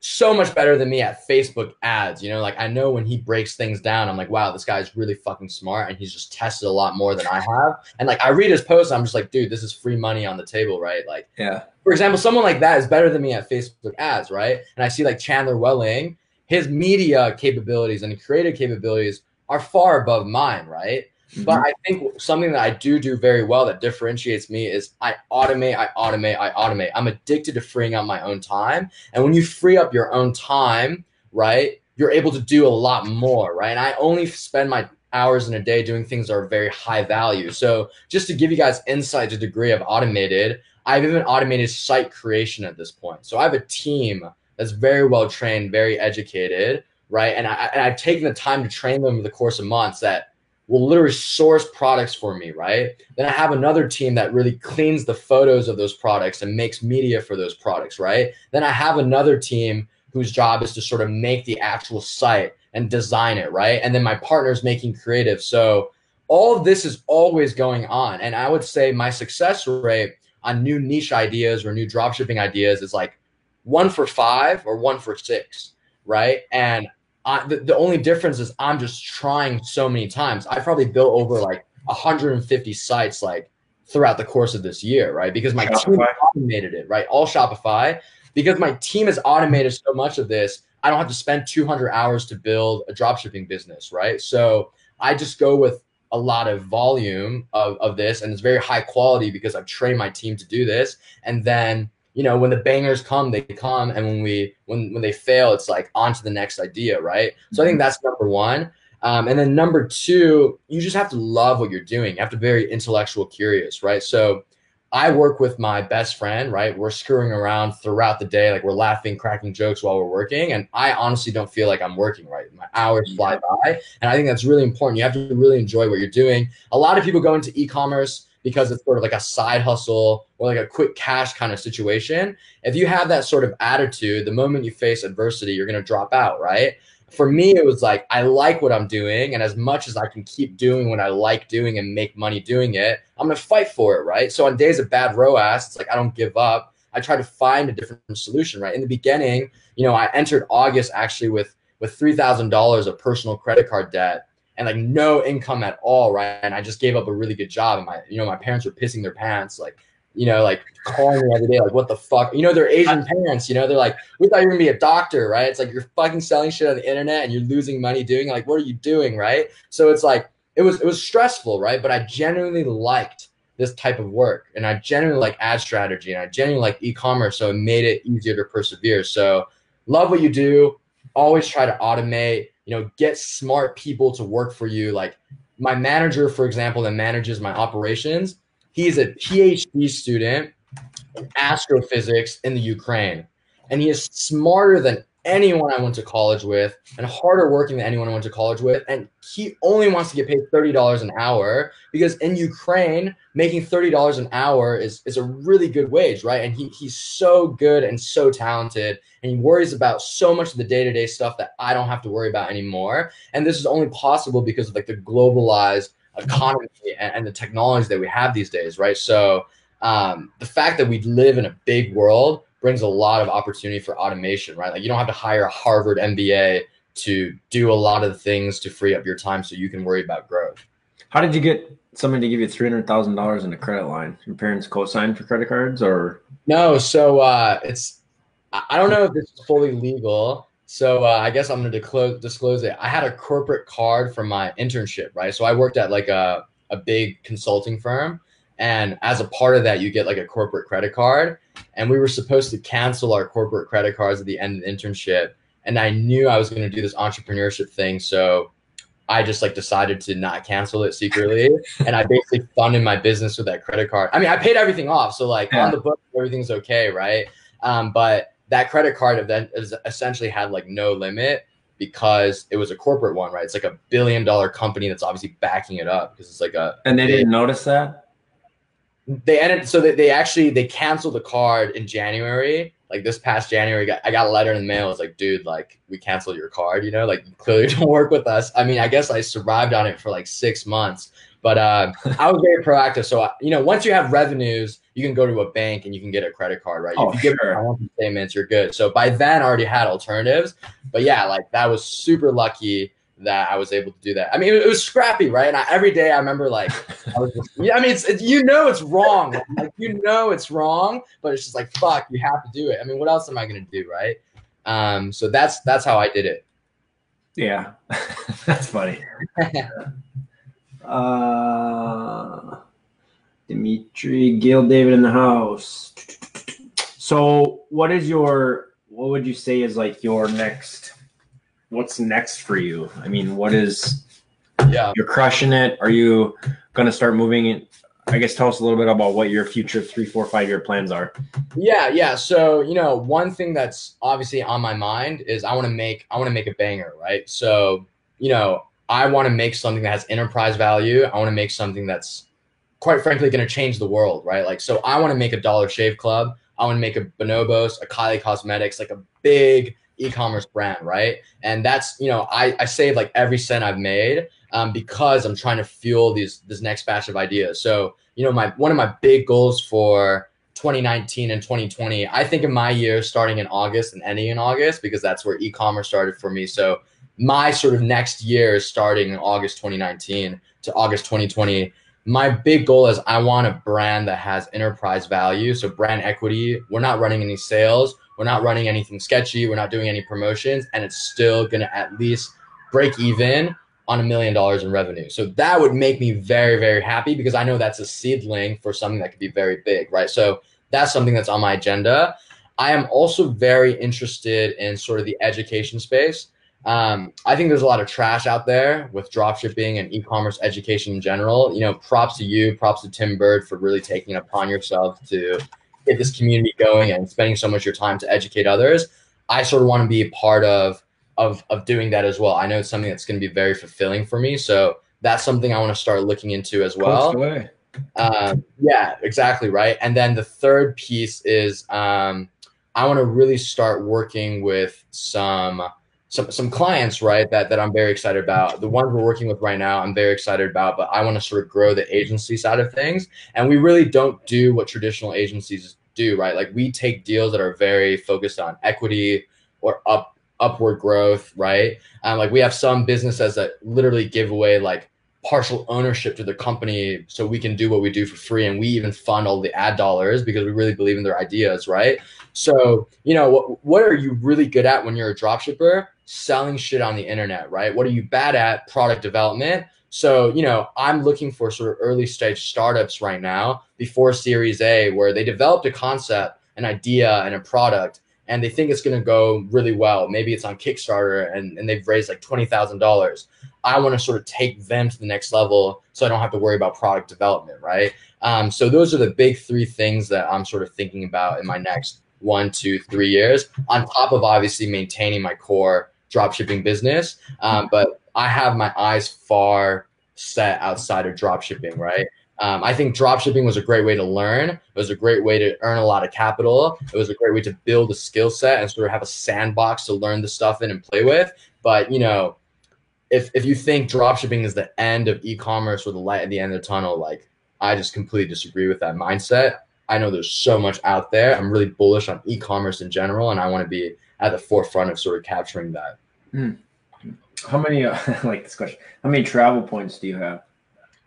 so much better than me at Facebook ads. You know, like I know when he breaks things down, I'm like, wow, this guy's really fucking smart and he's just tested a lot more than I have. And like I read his posts, I'm just like, dude, this is free money on the table, right? Like, yeah. For example, someone like that is better than me at Facebook ads, right? And I see like Chandler Welling, his media capabilities and creative capabilities are far above mine, right? Mm-hmm. But I think something that I do do very well that differentiates me is I automate, I automate, I automate. I'm addicted to freeing up my own time. And when you free up your own time, right, you're able to do a lot more, right? And I only spend my hours in a day doing things that are very high value. So just to give you guys insight to the degree I've automated, I've even automated site creation at this point. So I have a team that's very well trained, very educated, right? And, I, and I've taken the time to train them over the course of months that will literally source products for me, right? Then I have another team that really cleans the photos of those products and makes media for those products, right? Then I have another team whose job is to sort of make the actual site and design it, right? And then my partner's making creative. So all of this is always going on. And I would say my success rate on new niche ideas or new dropshipping ideas is like one for five or one for six, right? And I, the, the only difference is I'm just trying so many times. I probably built over like 150 sites like throughout the course of this year, right? Because my Shopify. team automated it, right? All Shopify. Because my team has automated so much of this, I don't have to spend 200 hours to build a dropshipping business, right? So I just go with a lot of volume of, of this and it's very high quality because I've trained my team to do this. And then you know when the bangers come they come and when we when when they fail it's like on to the next idea right? So i think mm-hmm. that's number one. Um, and then number two you just have to love what you're doing. You have to be very intellectual curious right? So i work with my best friend right? We're screwing around throughout the day like we're laughing cracking jokes while we're working and i honestly don't feel like i'm working right. My hours fly by and i think that's really important. You have to really enjoy what you're doing. A lot of people go into e-commerce because it's sort of like a side hustle or like a quick cash kind of situation. If you have that sort of attitude, the moment you face adversity, you're going to drop out, right? For me, it was like, I like what I'm doing. And as much as I can keep doing what I like doing and make money doing it, I'm going to fight for it, right? So on days of bad ROAS, it's like, I don't give up. I try to find a different solution, right? In the beginning, you know, I entered August actually with with $3,000 of personal credit card debt and like no income at all, right? And I just gave up a really good job, and my you know my parents were pissing their pants, like you know, like calling me every day, like what the fuck, you know, they're Asian parents, you know, they're like, we thought you were gonna be a doctor, right? It's like you're fucking selling shit on the internet and you're losing money doing it. like what are you doing, right? So it's like it was it was stressful, right? But I genuinely liked this type of work and I genuinely like ad strategy and I genuinely like e-commerce, so it made it easier to persevere. So love what you do, always try to automate you know, get smart people to work for you. Like my manager, for example, that manages my operations, he's a PhD student in astrophysics in the Ukraine. And he is smarter than anyone I went to college with and harder working than anyone I went to college with. And he only wants to get paid $30 an hour because in Ukraine, making $30 an hour is, is a really good wage, right? And he, he's so good and so talented and he worries about so much of the day-to-day stuff that I don't have to worry about anymore. And this is only possible because of like the globalized economy and, and the technology that we have these days, right? So um, the fact that we live in a big world brings a lot of opportunity for automation, right? Like you don't have to hire a Harvard MBA to do a lot of things to free up your time so you can worry about growth. How did you get somebody to give you three hundred thousand dollars in a credit line? Your parents co-signed for credit cards, or no? So uh, it's I don't know if this is fully legal. So uh, I guess I'm going to disclose, disclose it. I had a corporate card from my internship, right? So I worked at like a a big consulting firm, and as a part of that, you get like a corporate credit card. And we were supposed to cancel our corporate credit cards at the end of the internship. And I knew I was going to do this entrepreneurship thing. So I just like decided to not cancel it secretly. and I basically funded my business with that credit card. I mean, I paid everything off. So like yeah. on the book, everything's okay. Right. Um, but that credit card then essentially had like no limit because it was a corporate one, right? It's like a billion dollar company that's obviously backing it up because it's like a. And they didn't notice that they ended so that they actually they canceled the card in January. Like this past January, I got a letter in the mail. It's like, dude, like we canceled your card. You know, like you clearly don't work with us. I mean, I guess I survived on it for like six months, But uh, I was very proactive. So, I, you know, once you have revenues, you can go to a bank and you can get a credit card, right? Oh, if you give sure. financial statements, you're good. So by then, I already had alternatives. But yeah, like that was super lucky that I was able to do that. I mean, it, was scrappy, right? And I, every day I remember like, I was just, yeah, I mean, it's, it, you know, it's wrong. Like, you know, it's wrong, but it's just like, fuck, you have to do it. I mean, what else am I going to do? Right. Um, so that's, that's how I did it. Yeah. that's funny. uh, Dimitri, Gail David in the house. So what is your, what would you say is like your next what's next for you? I mean, what is yeah, you're crushing it. Are you gonna start moving it? I guess tell us a little bit about what your future three, four, five year plans are. Yeah, yeah. So, you know, one thing that's obviously on my mind is I want to make I want to make a banger, right? So, you know, I want to make something that has enterprise value. I want to make something that's quite frankly going to change the world, right? Like, so I want to make a Dollar Shave Club. I want to make a Bonobos, a Kylie Cosmetics, like a big e-commerce brand, right? And that's you know I I save like every cent I've made um, because I'm trying to fuel these this next batch of ideas. So you know my one of my big goals for 2019 and 2020, I think in my year starting in August and ending in August because that's where e-commerce started for me. So my sort of next year is starting in August 2019 to August 2020 my big goal is I want a brand that has enterprise value. So brand equity. We're not running any sales. We're not running anything sketchy. We're not doing any promotions, and it's still going to at least break even on a million dollars in revenue. So that would make me very, very happy because I know that's a seedling for something that could be very big, right? So that's something that's on my agenda. I am also very interested in sort of the education space. Um, I think there's a lot of trash out there with dropshipping and e-commerce education in general. You know, props to you, props to Tim Burd for really taking it upon yourself to get this community going and spending so much of your time to educate others. I sort of want to be a part of of of doing that as well. I know it's something that's going to be very fulfilling for me. So that's something I want to start looking into as well. Um, yeah, exactly right. And then the third piece is um, I want to really start working with some some some clients, right? That that I'm very excited about. The ones we're working with right now, I'm very excited about. But I want to sort of grow the agency side of things, and we really don't do what traditional agencies do, right? Like we take deals that are very focused on equity or up upward growth, right? Um, like we have some businesses that literally give away like partial ownership to the company so we can do what we do for free and we even fund all the ad dollars because we really believe in their ideas right? So you know what, what are you really good at when you're a dropshipper? Selling shit on the internet right? What are you bad at? Product development so, you know, I'm looking for sort of early stage startups right now before Series A where they developed a concept, an idea, and a product, and they think it's going to go really well. Maybe it's on Kickstarter and, and they've raised like $20,000. I want to sort of take them to the next level so I don't have to worry about product development, right? Um, so, those are the big three things that I'm sort of thinking about in my next one, two, three years, on top of obviously maintaining my core dropshipping business. Um, but I have my eyes far set outside of drop shipping, right? Um, I think drop shipping was a great way to learn. It was a great way to earn a lot of capital. It was a great way to build a skill set and sort of have a sandbox to learn the stuff in and play with. But you know, if if you think drop shipping is the end of e-commerce or the light at the end of the tunnel, like I just completely disagree with that mindset. I know there's so much out there. I'm really bullish on e-commerce in general, and I want to be at the forefront of sort of capturing that. Mm. How many? Uh, like this question. How many travel points do you have?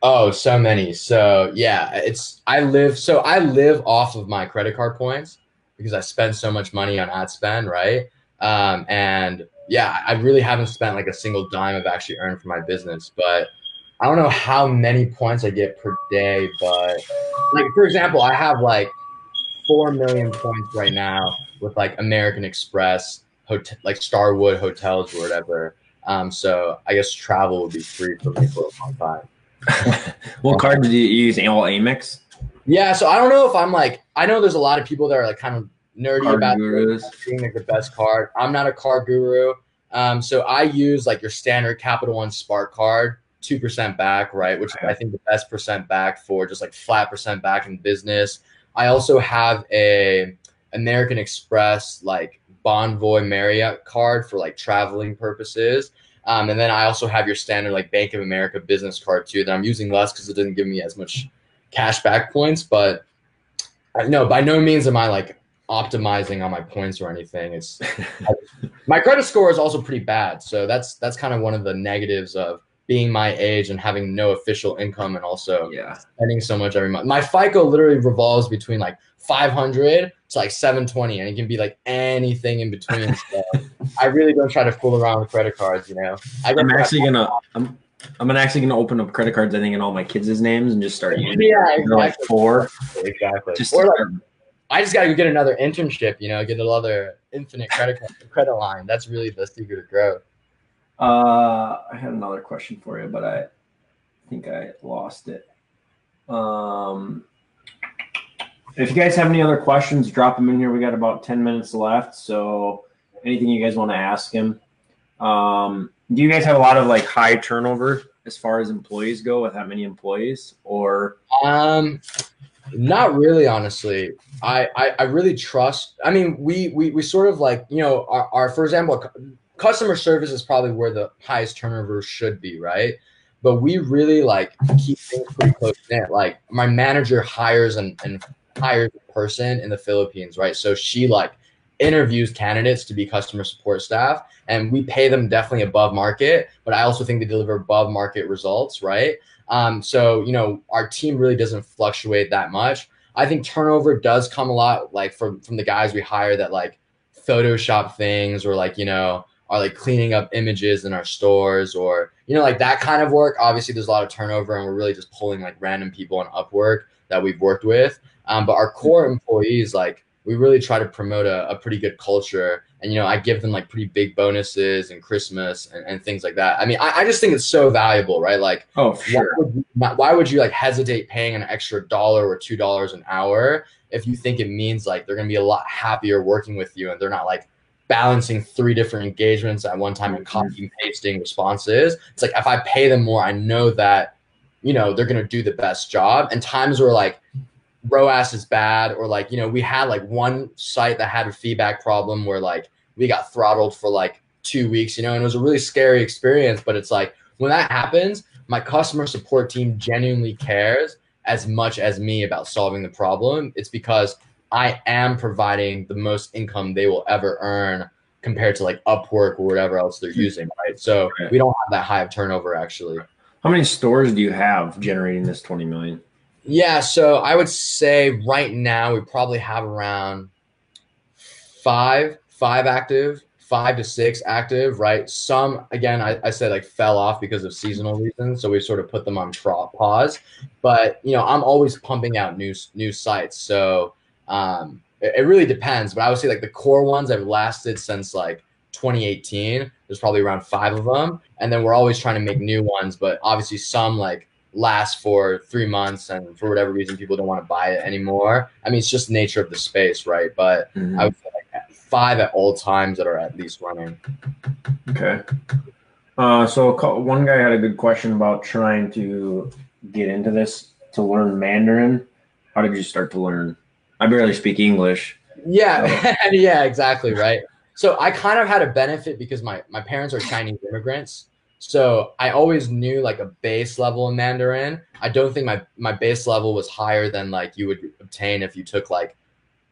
Oh, so many. So yeah, it's I live. So I live off of my credit card points because I spend so much money on ad spend, right? Um, and yeah, I really haven't spent like a single dime I've actually earned for my business, but I don't know how many points I get per day, but like for example, I have like four million points right now with like American Express, hotel, like Starwood hotels or whatever. Um, so I guess travel would be free for me for a long time. what card do you use? All Amex? Yeah, so I don't know if I'm like I know there's a lot of people that are like kind of nerdy card about gurus. being like the best card. I'm not a card guru. Um, so I use like your standard Capital One Spark card, two percent back, right? Which I think the best percent back for just like flat percent back in business. I also have a American Express like Bonvoy Marriott card for like traveling purposes. Um, and then I also have your standard like Bank of America business card too that I'm using less because it doesn't give me as much cash back points. But no, by no means am I like optimizing on my points or anything. It's my credit score is also pretty bad, so that's that's kind of one of the negatives of being my age and having no official income and also yeah. spending so much every month. My FICO literally revolves between like 500 to like 720, and it can be like anything in between. So I really don't try to fool around with credit cards. You know, I I'm actually gonna. I'm, I'm actually gonna open up credit cards. I think in all my kids' names and just start using. Yeah. They're like exactly. four. exactly. Just Or like, I just gotta go get another internship. You know, get another infinite credit card credit line. That's really the secret of growth. Uh, I had another question for you, but I think I lost it. Um, if you guys have any other questions, drop them in here. We got about ten minutes left, so anything you guys want to ask him. Um, do you guys have a lot of like high turnover as far as employees go with that many employees, or Um, not really, honestly. I, I, I really trust. I mean, we, we, we sort of like, you know, our, our, for example, customer service is probably where the highest turnover should be, right? But we really like keep things pretty close knit. Like my manager hires and, and hires a person in the Philippines, right? So she like interviews candidates to be customer support staff and we pay them definitely above market, but I also think they deliver above market results, right? Um, so you know, our team really doesn't fluctuate that much. I think turnover does come a lot like from from the guys we hire that like Photoshop things or like you know are like cleaning up images in our stores or you know like that kind of work. Obviously, there's a lot of turnover, and we're really just pulling like random people on Upwork that we've worked with. Um, but our core employees, like we really try to promote a, a pretty good culture and you know i give them like pretty big bonuses and christmas and, and things like that i mean I, I just think it's so valuable right like oh, for why sure. would, you, why would you like hesitate paying an extra dollar or two dollars an hour if you think it means like they're gonna be a lot happier working with you and they're not like balancing three different engagements at one time and Mhm. copy and pasting responses it's like if i pay them more i know that you know they're gonna do the best job and times where like ROAS is bad, or like, you know, we had like one site that had a feedback problem where like we got throttled for like two weeks, you know, and it was a really scary experience. But it's like when that happens, my customer support team genuinely cares as much as me about solving the problem. It's because I am providing the most income they will ever earn compared to like Upwork or whatever else they're hmm. using, right? So we don't have that high of turnover actually. How many stores do you have generating this twenty million? Yeah, so I would say right now we probably have around five, five active, five to six active, right? Some again, I, I said like fell off because of seasonal reasons, so we sort of put them on tra- pause. But you know, I'm always pumping out new new sites, so um, it, it really depends. But I would say like the core ones have lasted since like 2018. There's probably around five of them, and then we're always trying to make new ones. But obviously, some like last for three months and for whatever reason people don't want to buy it anymore i mean it's just nature of the space right but i would say like five at all times that are at least running Okay. Uh, so one guy had a good question about trying to get into this to learn Mandarin. How did you start to learn? I barely speak English. yeah yeah exactly right so i kind of had a benefit because my my parents are chinese immigrants so i always knew like a base level in mandarin i don't think my my base level was higher than like you would obtain if you took like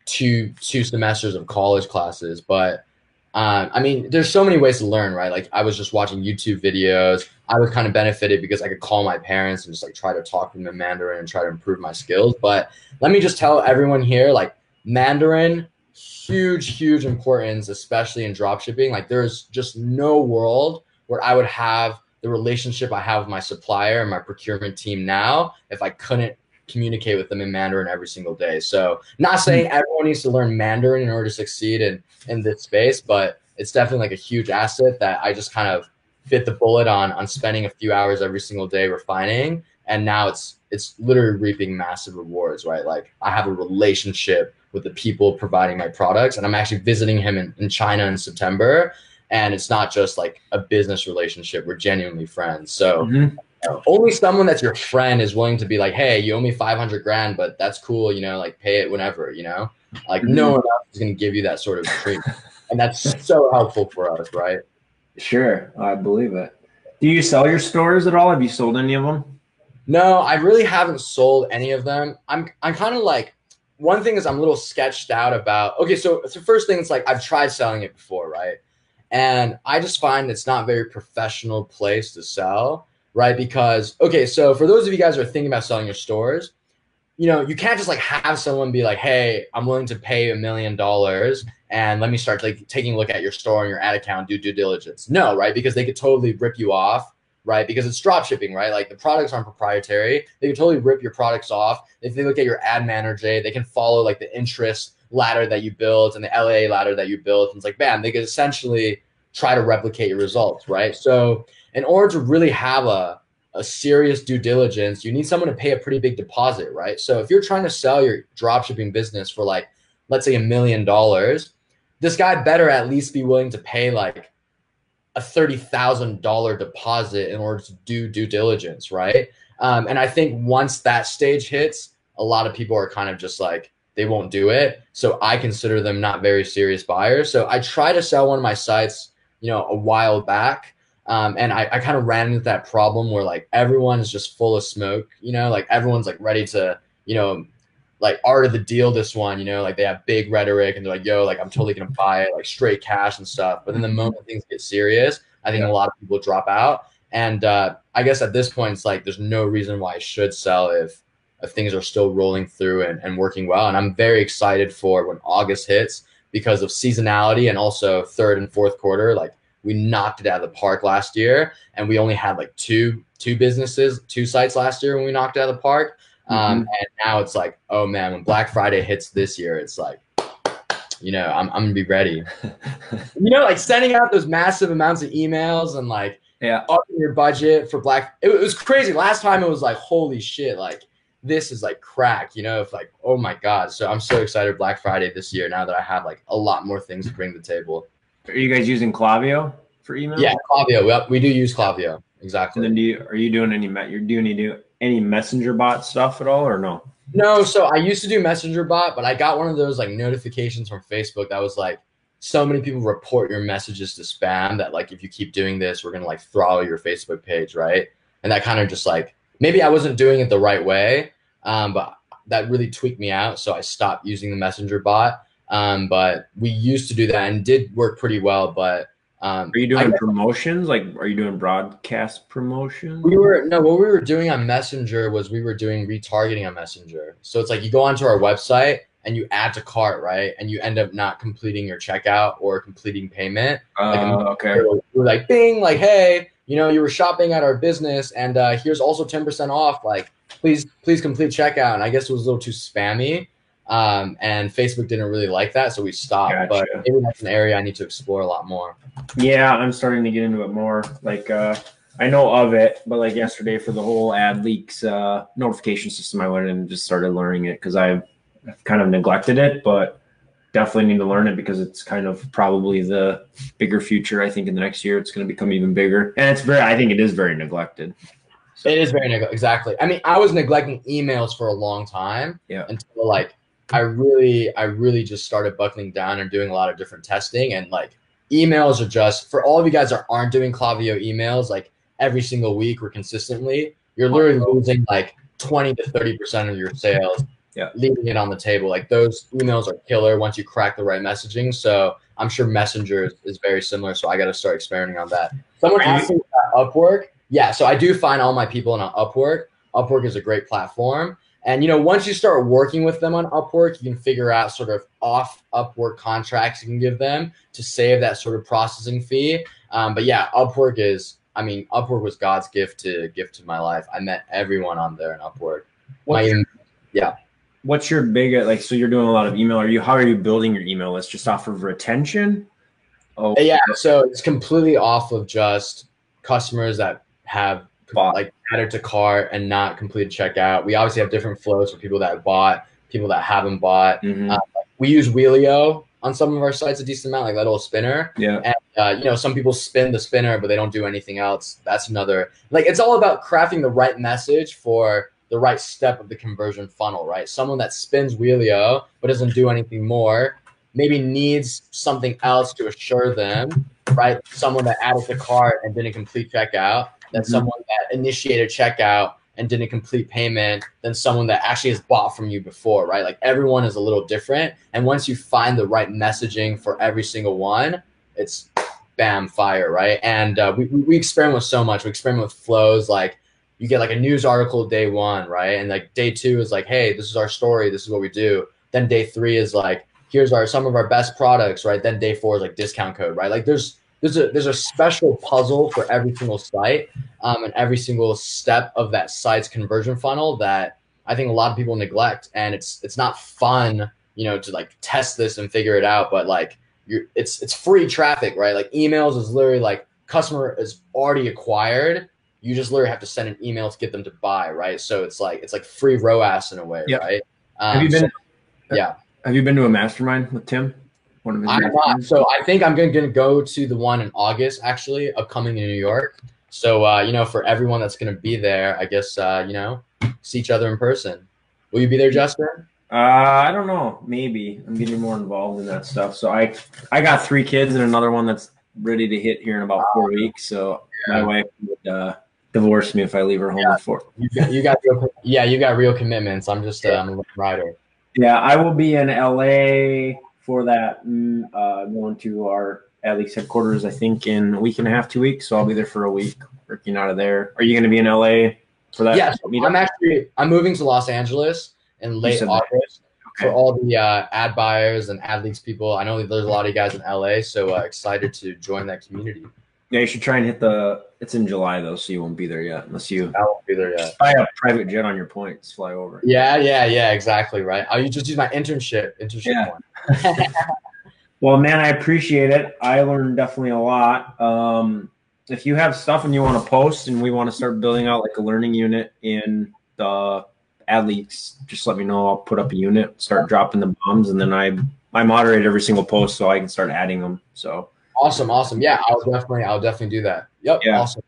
two two semesters of college classes but um, I mean, there's so many ways to learn, right? Like I was just watching YouTube videos. I was kind of benefited because I could call my parents and just like try to talk to them in Mandarin and try to improve my skills. But let me just tell everyone here, like Mandarin, huge, huge importance, especially in dropshipping. Like there's just no world where I would have the relationship I have with my supplier and my procurement team now if I couldn't communicate with them in Mandarin every single day. So not saying mm. everyone needs to learn Mandarin in order to succeed in in this space, but it's definitely like a huge asset that I just kind of bit the bullet on on spending a few hours every single day refining and now it's it's literally reaping massive rewards right like i have a relationship with the people providing my products and i'm actually visiting him in, in china in september and it's not just like a business relationship we're genuinely friends so Mhm. only someone that's your friend is willing to be like hey you owe me 500 grand but that's cool you know like pay it whenever you know like no one else is going to give you that sort of treatment and that's so helpful for us right Sure, I believe it. Do you sell your stores at all? Have you sold any of them? No, I really haven't sold any of them. I'm I'm kind of like one thing is I'm a little sketched out about. Okay, so the first thing is like I've tried selling it before, right? And I just find it's not very professional place to sell, right? Because okay, so for those of you guys who are thinking about selling your stores, you know, you can't just like have someone be like, "Hey, I'm willing to pay a million dollars and let me start like taking a look at your store and your ad account, do due diligence." No, right? Because they could totally rip you off right? Because it's drop shipping, right? Like the products aren't proprietary. They can totally rip your products off. If they look at your ad manager, they can follow like the interest ladder that you built and the LA ladder that you built. And it's like, bam, they could essentially try to replicate your results, right? So in order to really have a a serious due diligence, you need someone to pay a pretty big deposit, right? So if you're trying to sell your drop shipping business for like, let's say a million dollars, this guy better at least be willing to pay like a $30,000 deposit in order to do due diligence, right? Um, and I think once that stage hits, a lot of people are kind of just like, they won't do it. So I consider them not very serious buyers. So I try to sell one of my sites, you know, a while back. Um, and I, I kind of ran into that problem where like everyone's just full of smoke, you know, like everyone's like ready to, you know, like art of the deal this one you know like they have big rhetoric and they're like yo like i'm totally gonna buy it like straight cash and stuff. But then the mm-hmm. moment things get serious i think yeah. a lot of people drop out. And uh, i guess at this point it's like there's no reason why i should sell if if things are still rolling through and, and working well. And i'm very excited for when august hits because of seasonality and also third and fourth quarter. Like we knocked it out of the park last year and we only had like two two businesses two sites last year when we knocked it out of the park um, mm-hmm. and now it's like, oh man, when Black Friday hits this year, it's like, you know, I'm, I'm gonna be ready. you know, like sending out those massive amounts of emails and like yeah, upping your budget for Black. It, it was crazy. Last time it was like, holy shit, like this is like crack. You know, if like, oh my god. So I'm so excited Black Friday this year. Now that I have like a lot more things to bring to the table. Are you guys using Klaviyo for email? Yeah, Klaviyo. We, we do use Klaviyo. Exactly. And then do you are you doing any you're doing any any messenger bot stuff at all or no? No, so I used to do messenger bot, but I got one of those like notifications from Facebook that was like so many people report your messages to spam that like if you keep doing this, we're gonna like throttle your Facebook page, right? And that kind of just like maybe I wasn't doing it the right way, um, but that really tweaked me out. So I stopped using the messenger bot. Um, but we used to do that and did work pretty well, but um, are you doing promotions? Like, are you doing broadcast promotions? We were no. What we were doing on Messenger was we were doing retargeting on Messenger. So it's like you go onto our website and you add to cart, right? And you end up not completing your checkout or completing payment. Uh, like, okay. We're like, bing, like, hey, you know, you were shopping at our business, and uh, here's also ten percent off. Like, please, please complete checkout. And I guess it was a little too spammy. Um, and Facebook didn't really like that, so we stopped. Gotcha. But maybe that's an area I need to explore a lot more. Yeah, I'm starting to get into it more. Like uh, I know of it, but like yesterday for the whole AdLeaks uh, notification system, I went and just started learning it because I've kind of neglected it, but definitely need to learn it because it's kind of probably the bigger future. I think in the next year it's going to become even bigger, and it's very. I think it is very neglected. So. It is very neglected. Exactly. I mean, I was neglecting emails for a long time. Yeah. Until like I really, I really just started buckling down and doing a lot of different testing. And like emails are just for all of you guys that aren't doing Klaviyo emails, like every single week or consistently, you're literally losing like 20 to 30% of your sales. Yeah. Leaving it on the table. Like those emails are killer once you crack the right messaging. So I'm sure Messenger is, is very similar. So I got to start experimenting on that. Someone asked me about Upwork. Yeah. So I do find all my people on Upwork. Upwork is a great platform. And you know, once you start working with them on Upwork, you can figure out sort of off Upwork contracts you can give them to save that sort of processing fee. Um, but yeah, Upwork is, I mean, Upwork was God's gift to gift to my life. I met everyone on there in Upwork. What's my, your, yeah. What's your big like? So you're doing a lot of email. Are you? How are you building your email list? Just off of retention? Oh yeah. So it's completely off of just customers that have bought. like added to cart and not completed checkout. We obviously have different flows for people that bought, people that haven't bought. Mm-hmm. Uh, we use Wheelio on some of our sites a decent amount, like that little spinner. Yeah. And uh, you know, some people spin the spinner, but they don't do anything else. That's another like it's all about crafting the right message for the right step of the conversion funnel, right? Someone that spins Wheelio but doesn't do anything more maybe needs something else to assure them right? Someone that added to cart and didn't complete checkout, then Mhm. someone that initiated checkout and didn't complete payment, then someone that actually has bought from you before, right? Like everyone is a little different. And once you find the right messaging for every single one, it's bam, fire, right? And uh, we, we we experiment with so much. We experiment with flows like you get like a news article day one, right? And like day two is like, hey, this is our story, this is what we do. Then day three is like, here's our some of our best products, right? Then day four is like discount code, right? Like there's there's a there's a special puzzle for every single site um, and every single step of that site's conversion funnel that I think a lot of people neglect, and it's it's not fun, you know, to like test this and figure it out, but like you're it's it's free traffic, right? Like emails is literally like customer is already acquired. You just literally have to send an email to get them to buy, right? So it's like it's like free ROAS in a way, Yep. right? Um, Have you been? so- yeah. Have you been to a mastermind with Tim? One of his I'm not. masterminds? So I think I'm gonna, gonna go to the one in August, actually, upcoming in New York. So uh, you know, for everyone that's gonna be there, I guess uh, you know, see each other in person. Will you be there, Justin? Uh, I don't know. Maybe I'm getting more involved in that stuff. So I, I got three kids and another one that's ready to hit here in about four weeks. So my wife would uh, divorce me if I leave her home before. You got, you got real, yeah, you got real commitments. I'm just uh, I'm a rider. Yeah, I will be in LA for that. mm, Uh, going to our AdLeaks headquarters, I think, in a week and a half, two weeks. So I'll be there for a week, working out of there. Are you going to be in LA for that? Yeah, meetup? I'm actually I'm moving to Los Angeles in late. August Okay. for all the uh, ad buyers and AdLeaks people. I know there's a lot of you guys in LA, so uh, excited to join that community. Yeah, you should try and hit the. It's in July though, so you won't be there yet unless you I won't be there yet. buy a private jet on your points, fly over. Yeah, yeah, yeah, exactly. Right. I'll just use my internship internship Yeah. one. Well, man, I appreciate it. I learned definitely a lot. Um, if you have stuff and you want to post, and we want to start building out like a learning unit in the AdLeaks, just let me know. I'll put up a unit, start dropping the bombs, and then I I moderate every single post so I can start adding them. So Awesome, awesome. Yeah, I'll definitely, I'll definitely do that. Yep. Yeah. Awesome.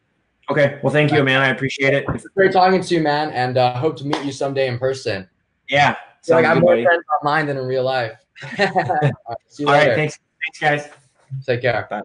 okay, well, thank you, man. I appreciate it. If- Great talking to you, man, and uh, hope to meet you someday in person. yeah, So, like I'm more buddy. friends online than in real life. All right, see you All right, thanks, thanks, guys. Take care. Bye.